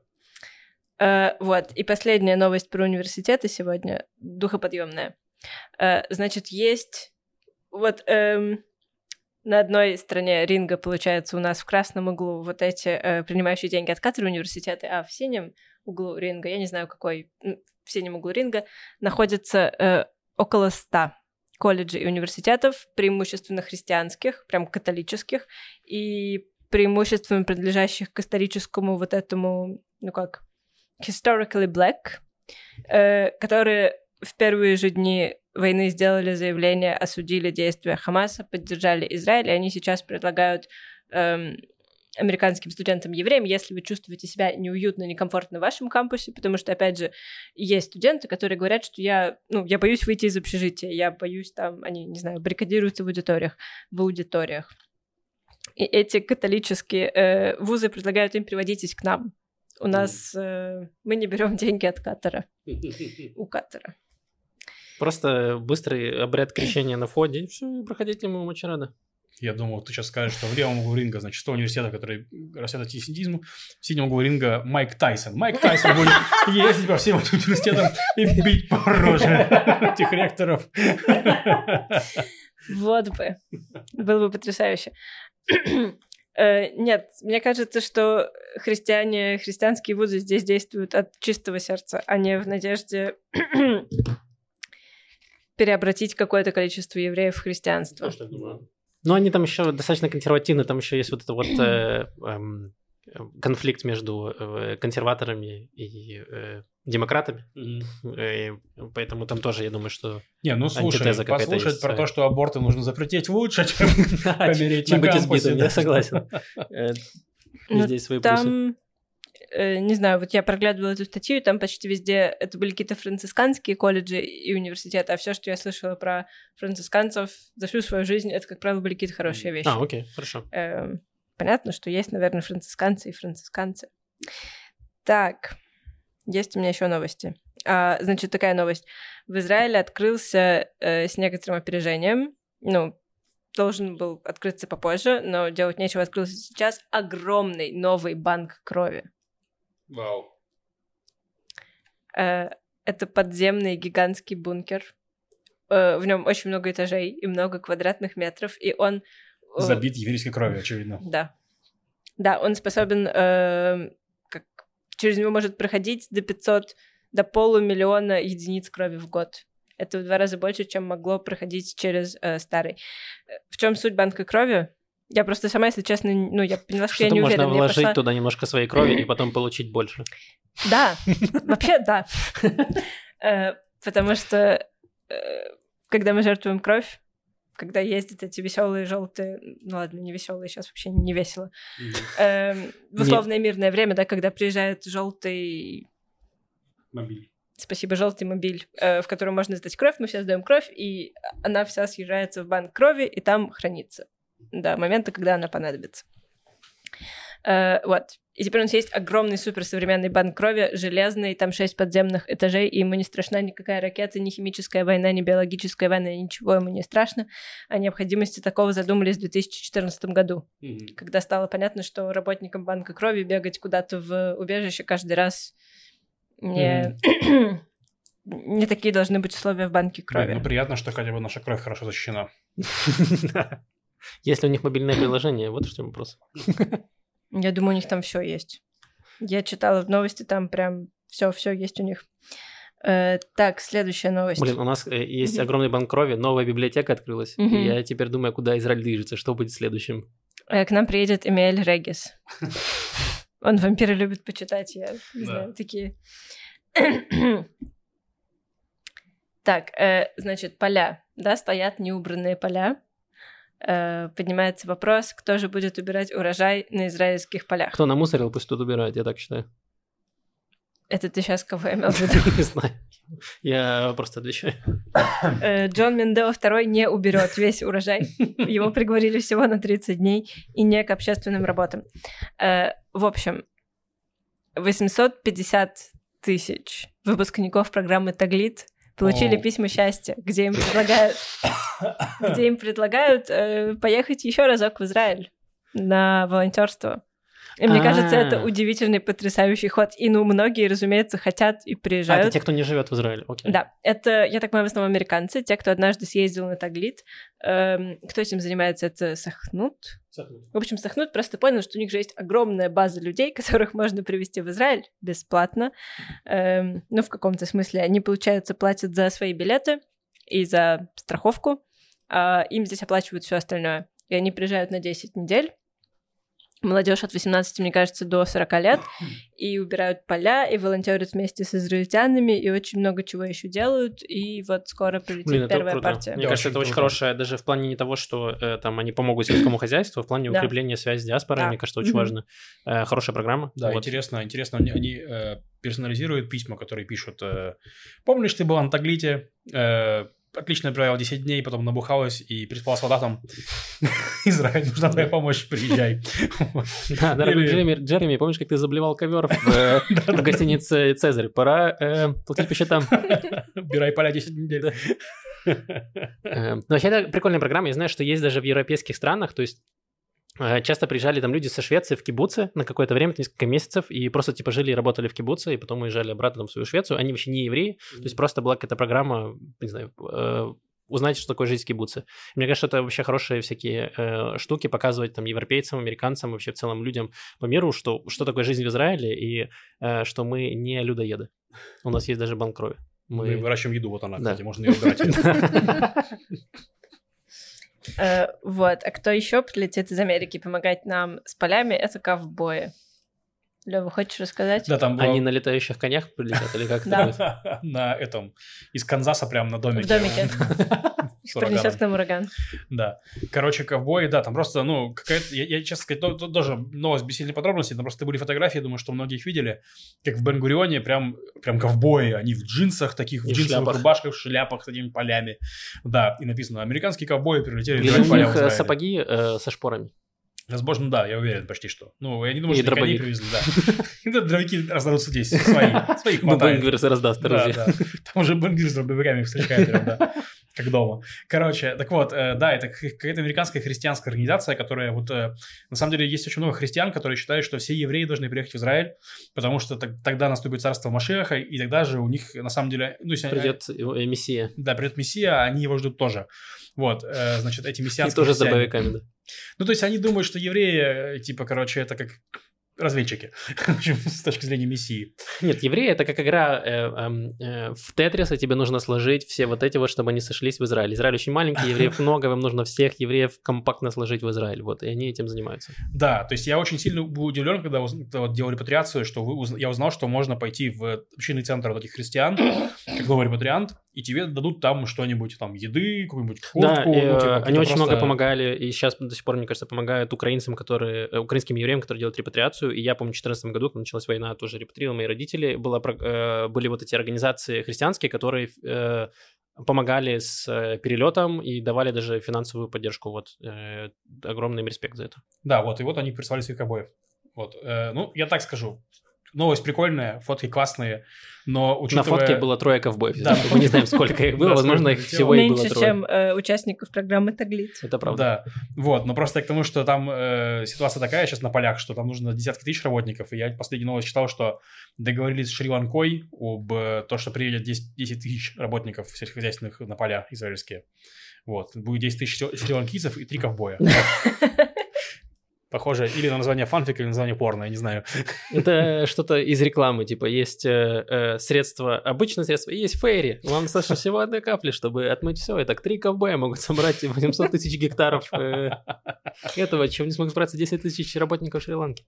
Э, вот, и последняя новость про университеты сегодня, духоподъемная. Э, значит, есть вот эм, на одной стороне ринга, получается, у нас в красном углу вот эти э, принимающие деньги от Катара университеты, а в синем углу ринга, я не знаю, какой, в синем углу ринга, находится э, около ста колледжей и университетов, преимущественно христианских, прям католических, и преимущественно принадлежащих к историческому вот этому, ну как, historically black, э, которые в первые же дни войны сделали заявление, осудили действия Хамаса, поддержали Израиль, и они сейчас предлагают эм, американским студентам-евреям, если вы чувствуете себя неуютно, некомфортно в вашем кампусе, потому что, опять же, есть студенты, которые говорят, что я, ну, я боюсь выйти из общежития, я боюсь там, они, не знаю, баррикадируются в аудиториях, в аудиториях. И эти католические э, вузы предлагают им приводитесь к нам. У нас э, мы не берем деньги от Катара, у Катара. Просто быстрый обряд крещения на входе, и все, проходите мимо очень рада. Я думал, ты сейчас скажешь, что в левом углу ринга, значит, 100 университетов, которые растят антисемитизм, в синем углу ринга Майк Тайсон. Майк Тайсон будет ездить по всем университетам и бить по роже этих ректоров. Вот бы. Было бы потрясающе. Э, Нет, мне кажется, что христиане, христианские вузы здесь действуют от чистого сердца, а не в надежде переобратить какое-то количество евреев в христианство. Ну, они там еще достаточно консервативны, там еще есть вот это вот э, эм, конфликт между э, консерваторами и э, демократами. И поэтому там тоже, я думаю, что Не, ну слушай, послушать есть про то, что аборты нужно запретить лучше, чем помереть на быть кампусе, избитым, да. я согласен. Ну, Везде есть свои плюсы. Не знаю, вот я проглядывала эту статью, и там почти везде это были какие-то францисканские колледжи и университеты, а все, что я слышала про францисканцев за всю свою жизнь, это, как правило, были какие-то хорошие вещи. А, окей, хорошо. Эм, понятно, что есть, наверное, францисканцы и францисканцы. Так, есть у меня еще новости. А, значит, такая новость. В Израиле открылся э, с некоторым опережением, ну, должен был открыться попозже, но делать нечего, открылся сейчас огромный новый банк крови. Вау. Э, это подземный гигантский бункер. Э, в нем очень много этажей и много квадратных метров, и он... э, Забит еврейской кровью, очевидно. Да. Да, он способен... э, как, через него может проходить до 500, до полумиллиона единиц крови в год. Это в два раза больше, чем могло проходить через э, старый. В чем суть банка крови? Я просто сама, если честно, ну, я поняла, что я Что-то не можно уверена. Я вложить пошла- туда немножко своей крови и потом получить больше. Да, вообще да. Э, Потому что э, когда мы жертвуем кровь, когда ездят эти веселые желтые, ну ладно, не веселые, сейчас вообще не весело. Эм, В условное мирное время, да, когда приезжает желтый, Мобиль. спасибо, желтый мобиль, э, в котором можно сдать кровь, мы все сдаем кровь, и она вся съезжается в банк крови, и там хранится до момента, когда она понадобится. Э, вот. И теперь у нас есть огромный суперсовременный банк крови, железный, там шесть подземных этажей, и ему не страшна никакая ракета, ни химическая война, ни биологическая война, ничего ему не страшно. О необходимости такого задумались в 2014 году, когда стало понятно, что работникам банка крови бегать куда-то в убежище каждый раз не, не такие должны быть условия в банке крови. Ну, приятно, что хотя бы наша кровь хорошо защищена. Если у них мобильное приложение, вот в чем вопрос. Я думаю, у них там все есть. Я читала в новости, там прям все, все есть у них. Э, так, следующая новость. Блин, у нас э, есть огромный банк крови, новая библиотека открылась. Я теперь думаю, куда Израиль движется, что будет следующим. Э, К нам приедет Эмиль Регис. Он вампиры любит почитать, я не знаю, такие. Так, э, значит, поля, да, стоят неубранные поля. Э, Поднимается вопрос, кто же будет убирать урожай на израильских полях. Кто намусорил, пусть тут убирает, я так считаю. Это ты сейчас кого имел в виду? Не знаю. Я просто отвечаю. Э, Джон Мендео II не уберет весь урожай. Его приговорили всего на 30 дней и не к общественным работам. Э, В общем, 850 тысяч выпускников программы «Таглит» получили О. письма счастья, где им предлагают, где им предлагают э, поехать еще разок в Израиль на волонтерство. И мне кажется, это А. удивительный, потрясающий ход. И ну, многие, разумеется, хотят и А, приезжают. это те, кто не живет в Израиле. Окей. Да, это, я так понимаю, в основном американцы, те, кто однажды съездил на Таглит. Эм, кто этим занимается? Это Сахнут. В общем, Сахнут просто понял, что у них же есть огромная база людей, которых можно привезти в Израиль бесплатно. Эм, ну, в каком-то смысле. Они, получается, платят за свои билеты и за страховку, а им здесь оплачивают все остальное. И они приезжают на 10 недель. Молодежь от 18, мне кажется, до 40 лет, и убирают поля, и волонтерят вместе с израильтянами, и очень много чего еще делают, и вот скоро прилетит Блин, первая круто. партия. Мне Да, кажется, очень это очень круто. хорошее, даже в плане не того, что э, там они помогут сельскому хозяйству, а в плане Да. укрепления связи с диаспорой, Да. мне кажется, очень важно. Э, хорошая программа. Да, Вот. интересно, интересно, они, они, э, персонализируют письма, которые пишут. э, Помнишь, ты была на Таглите, э, отлично провела 10 дней, потом набухалась и приспала с солдатом. Израиль, нужна твоя помощь, приезжай. Да, дорогой Джереми, помнишь, как ты заблевал ковер в, э, гостинице Цезарь? Пора э, платить по счетам. Убирай поля 10 недель. Э, ну, Вообще, это прикольная программа. Я знаю, что есть даже в европейских странах, то есть часто приезжали там люди со Швеции в кибуцы на какое-то время, несколько месяцев, и просто типа жили и работали в кибуце, и потом уезжали обратно там, в свою Швецию. Они вообще не евреи, то есть просто была какая-то программа, не знаю, э, узнать, что такое жизнь в кибуце. Мне кажется, это вообще хорошие всякие э, штуки показывать там европейцам, американцам, вообще в целом людям по миру, что, что такое жизнь в Израиле, и э, что мы не людоеды. У нас есть даже банк крови. Мы выращиваем еду, вот она, Да. кстати, можно ее убирать. Э, вот, а кто еще прилетит из Америки помогать нам с полями, это ковбои. Лёва, хочешь рассказать? Да, там было... Они на летающих конях прилетят или как это на этом, из Канзаса прям на домике. В домике. С Принесет к нам ураган. Да. Короче, ковбои, да, там просто, ну, какая-то, я, я, честно сказать, то- то- тоже новость без сильной подробностей, там просто были фотографии, думаю, что многие их видели, как в Бенгурионе прям, прям ковбои, они в джинсах таких, в И в джинсовых шляпах. рубашках, в шляпах с этими полями. Да, и написано, американские ковбои прилетели Или у поля них э, Израиле». сапоги э, со шпорами. Возможно, да, я уверен почти что. Ну, я не думаю, И что они коней привезли, да. Это дробовики раздадутся здесь, свои, своих Ну, хватает. Бенгвер раздаст Да, да. Там уже бенгвир с дробовиками встречают прям, да. Как дома. Короче, так вот, э, да, это какая-то американская христианская организация, которая вот... э, На самом деле есть очень много христиан, которые считают, что все евреи должны приехать в Израиль, потому что тогда наступит царство Машеха, и тогда же у них, на самом деле... Ну, если Придет э, Мессия. Да, придет Мессия, а они его ждут тоже. Вот, значит, эти И мессианские тоже с дробовиками, да. Ну, то есть они думают, что евреи, э, типа, короче, это как разведчики, в общем, с точки зрения Мессии. Нет, евреи это как игра э, эм, э, в Тетрис, и тебе нужно сложить все вот эти вот, чтобы они сошлись в Израиль. Израиль очень маленький, евреев много, вам нужно всех евреев компактно сложить в Израиль. Вот, и они этим занимаются. Да, то есть я очень сильно был удивлен, когда, уз- вот делал репатриацию, что вы уз- я узнал, что можно пойти в общинный центр вот этих христиан, как новый репатриант, и тебе дадут там что-нибудь, там, еды, какую-нибудь куртку. да, ну, э, типа, они какие-то очень много просто- помогали, и сейчас до сих пор, мне кажется, помогают украинцам, которые, э, украинским евреям, которые делают репатриацию. И я помню, в 2014 году, когда началась война, тоже репатрировал мои родители. Была, э, были вот эти организации христианские, которые э, помогали с э, перелетом и давали даже финансовую поддержку. Вот э, огромный им респект за это. Да, вот, и вот они прислали своих обоев. Вот, э, ну, я так скажу. Новость прикольная, фотки классные, но учитывая... На фотке было трое ковбоев. Да. Мы не знаем, сколько их было. Возможно, их всего и было Меньше, чем э, участников программы Таглиц. Это правда. Да, вот, но просто к тому, что там э, ситуация такая сейчас на полях, что там нужно десятки тысяч работников, и я последнюю новость читал, что договорились с Шри-Ланкой об э, то, что приедет 10, 10 тысяч работников сельскохозяйственных на поля израильские. Вот, будет 10 тысяч шри- шри-ланкийцев и три ковбоя. Похоже, или на название фанфика, или на название порно, я не знаю. Это что-то из рекламы, типа есть э, э, средства, обычное средство, и есть фейри. Вам достаточно всего одной капли, чтобы отмыть все. И так три ковбоя могут собрать 800 тысяч гектаров э, этого, чем не смогут справиться 10 тысяч работников Шри-Ланки.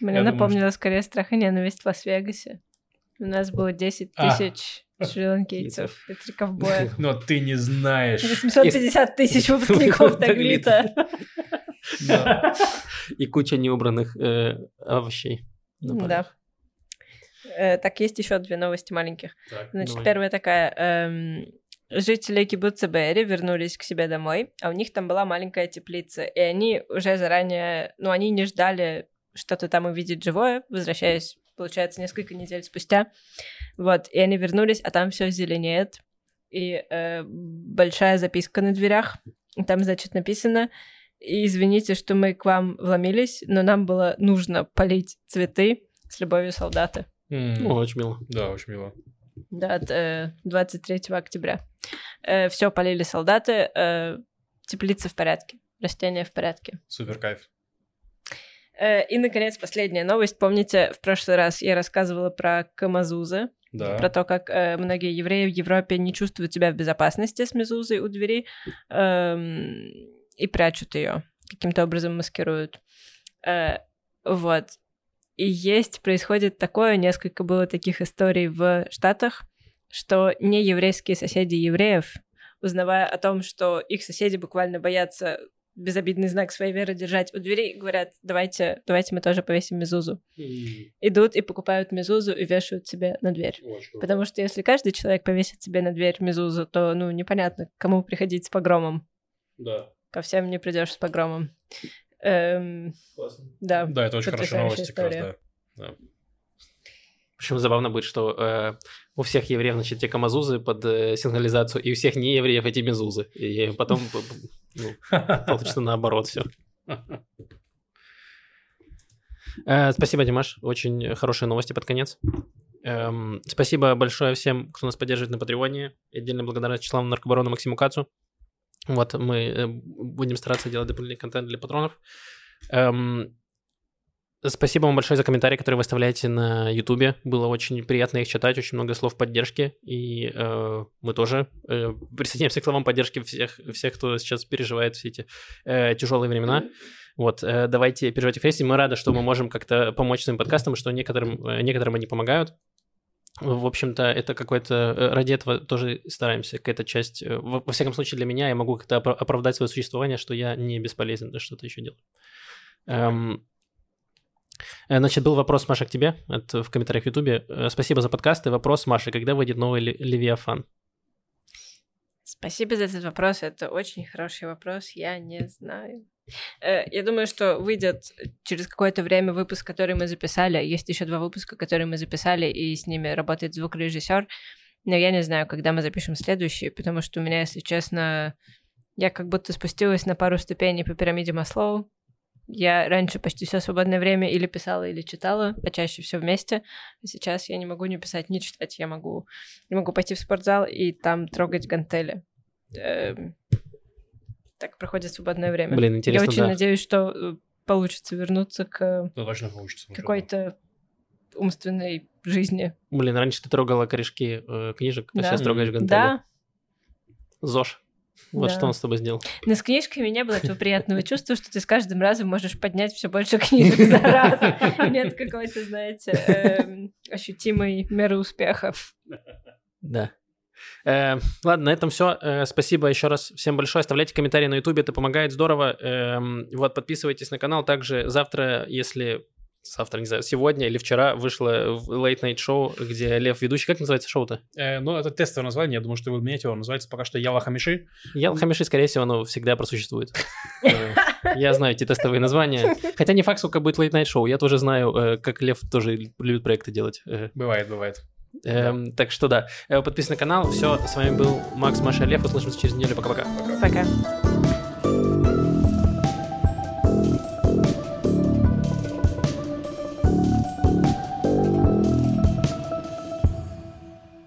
Мне напомнило скорее страх и ненависть в Лас-Вегасе. У нас было 10 А. тысяч шри-ланкийцев и три ковбоя. Но ты не знаешь. 850 тысяч выпускников Таглита. И куча неубранных э, овощей. Да. Э, Так, есть еще две новости маленьких. Так. Значит, Давай. первая такая. эм, Жители кибуца Бэри вернулись к себе домой, а у них там была маленькая теплица, и они уже заранее, ну, они не ждали что-то там увидеть живое, возвращаясь, получается, несколько недель спустя. Вот, и они вернулись, а там все зеленеет, и э, большая записка на дверях, там, значит, написано, «И извините, что мы к вам вломились, но нам было нужно полить цветы с любовью солдаты. М, Ну, очень мило. Да, очень мило. Да, от э, 23 октября. все полили солдаты, э, теплица в порядке, растения в порядке. Супер кайф. Э, и, наконец, последняя новость. Помните, в прошлый раз я рассказывала про Камазузы, Да. про то, как э, многие евреи в Европе не чувствуют себя в безопасности с мезузой у двери эм, и прячут ее, каким-то образом маскируют. Э, вот. И есть, происходит такое, несколько было таких историй в Штатах, что нееврейские соседи евреев, узнавая о том, что их соседи буквально боятся безобидный знак своей веры держать у дверей, говорят, давайте, давайте мы тоже повесим мезузу. Идут и покупают мезузу и вешают себе на дверь. Потому что если каждый человек повесит себе на дверь мезузу, то, ну, непонятно, кому приходить с погромом. Да. Ко всем не придешь с погромом. Эм, да. Да, это очень хорошая новость, как раз, история. да. Причем забавно будет, что э, у всех евреев, значит, те камазузы под э, сигнализацию, и у всех неевреев эти мезузы. И потом ну, получится наоборот все. Э, Спасибо, Димаш. Очень хорошие новости под конец. Эм, Спасибо большое всем, кто нас поддерживает на Патреоне. Отдельная благодарность Вячеславу Наркобарону Максиму Кацу. Вот, мы э, будем стараться делать дополнительный контент для патронов. Эм, Спасибо вам большое за комментарии, которые вы оставляете на Ютубе. Было очень приятно их читать, очень много слов поддержки. И э, мы тоже э, присоединяемся к словам поддержки всех, всех, кто сейчас переживает все эти э, тяжелые времена. Вот, э, давайте переживайте в Мы рады, что мы можем как-то помочь своим подкастам, что некоторым, э, некоторым они помогают. В общем-то, это какой-то... Э, ради этого тоже стараемся. Какая-то часть... Э, во, всяком случае, для меня я могу как-то оправдать свое существование, что я не бесполезен, что-то еще делаю. Эм, э, Значит, был вопрос, Маша, к тебе. Это в комментариях в Ютубе. Спасибо за подкаст. И вопрос, Маша, когда выйдет новый Левиафан? Спасибо за этот вопрос. Это очень хороший вопрос. Я не знаю. Э, я думаю, что выйдет через какое-то время выпуск, который мы записали. Есть еще два выпуска, которые мы записали, и с ними работает звукорежиссер. Но я не знаю, когда мы запишем следующий, потому что у меня, если честно, я как будто спустилась на пару ступеней по пирамиде Маслоу. Я раньше почти все свободное время или писала, или читала, а чаще все вместе. Сейчас я не могу не писать, не читать. Я могу, могу пойти в спортзал и там трогать гантели. Эм, так проходит свободное время. Блин, интересно, Я очень да. надеюсь, что э, получится вернуться к точно получится. какой-то умственной жизни. Блин, раньше ты трогала корешки э, книжек, а Да. сейчас трогаешь гантели. Да, ЗОЖ. Вот Да. что он с тобой сделал. но с книжками не было этого приятного чувства, что ты с каждым разом можешь поднять все больше книжек за раз. Нет какой-то, знаете, эм, ощутимой меры успеха. Да. Э, ладно, на этом все. спасибо еще раз всем большое. Оставляйте комментарии на Ютубе, это помогает здорово. Эм, вот, подписывайтесь на канал. Также завтра, если завтра, не знаю, сегодня или вчера вышло Late Night Show, где Лев ведущий. Как называется шоу-то? Э, ну, это тестовое название, я думаю, что вы менять его. Называется пока что Яла Хамиши. Ял Хамиши, скорее всего, оно всегда просуществует. Э, Я знаю эти тестовые названия. Хотя не факт, сколько будет Late Night Show. Я тоже знаю, э, как Лев тоже любит проекты делать. Э, Бывает, бывает. Эм, Так что да. Э, Подписывайтесь на канал. Все, с вами был Макс, Маша, Лев. Услышимся через неделю. Пока-пока. Пока.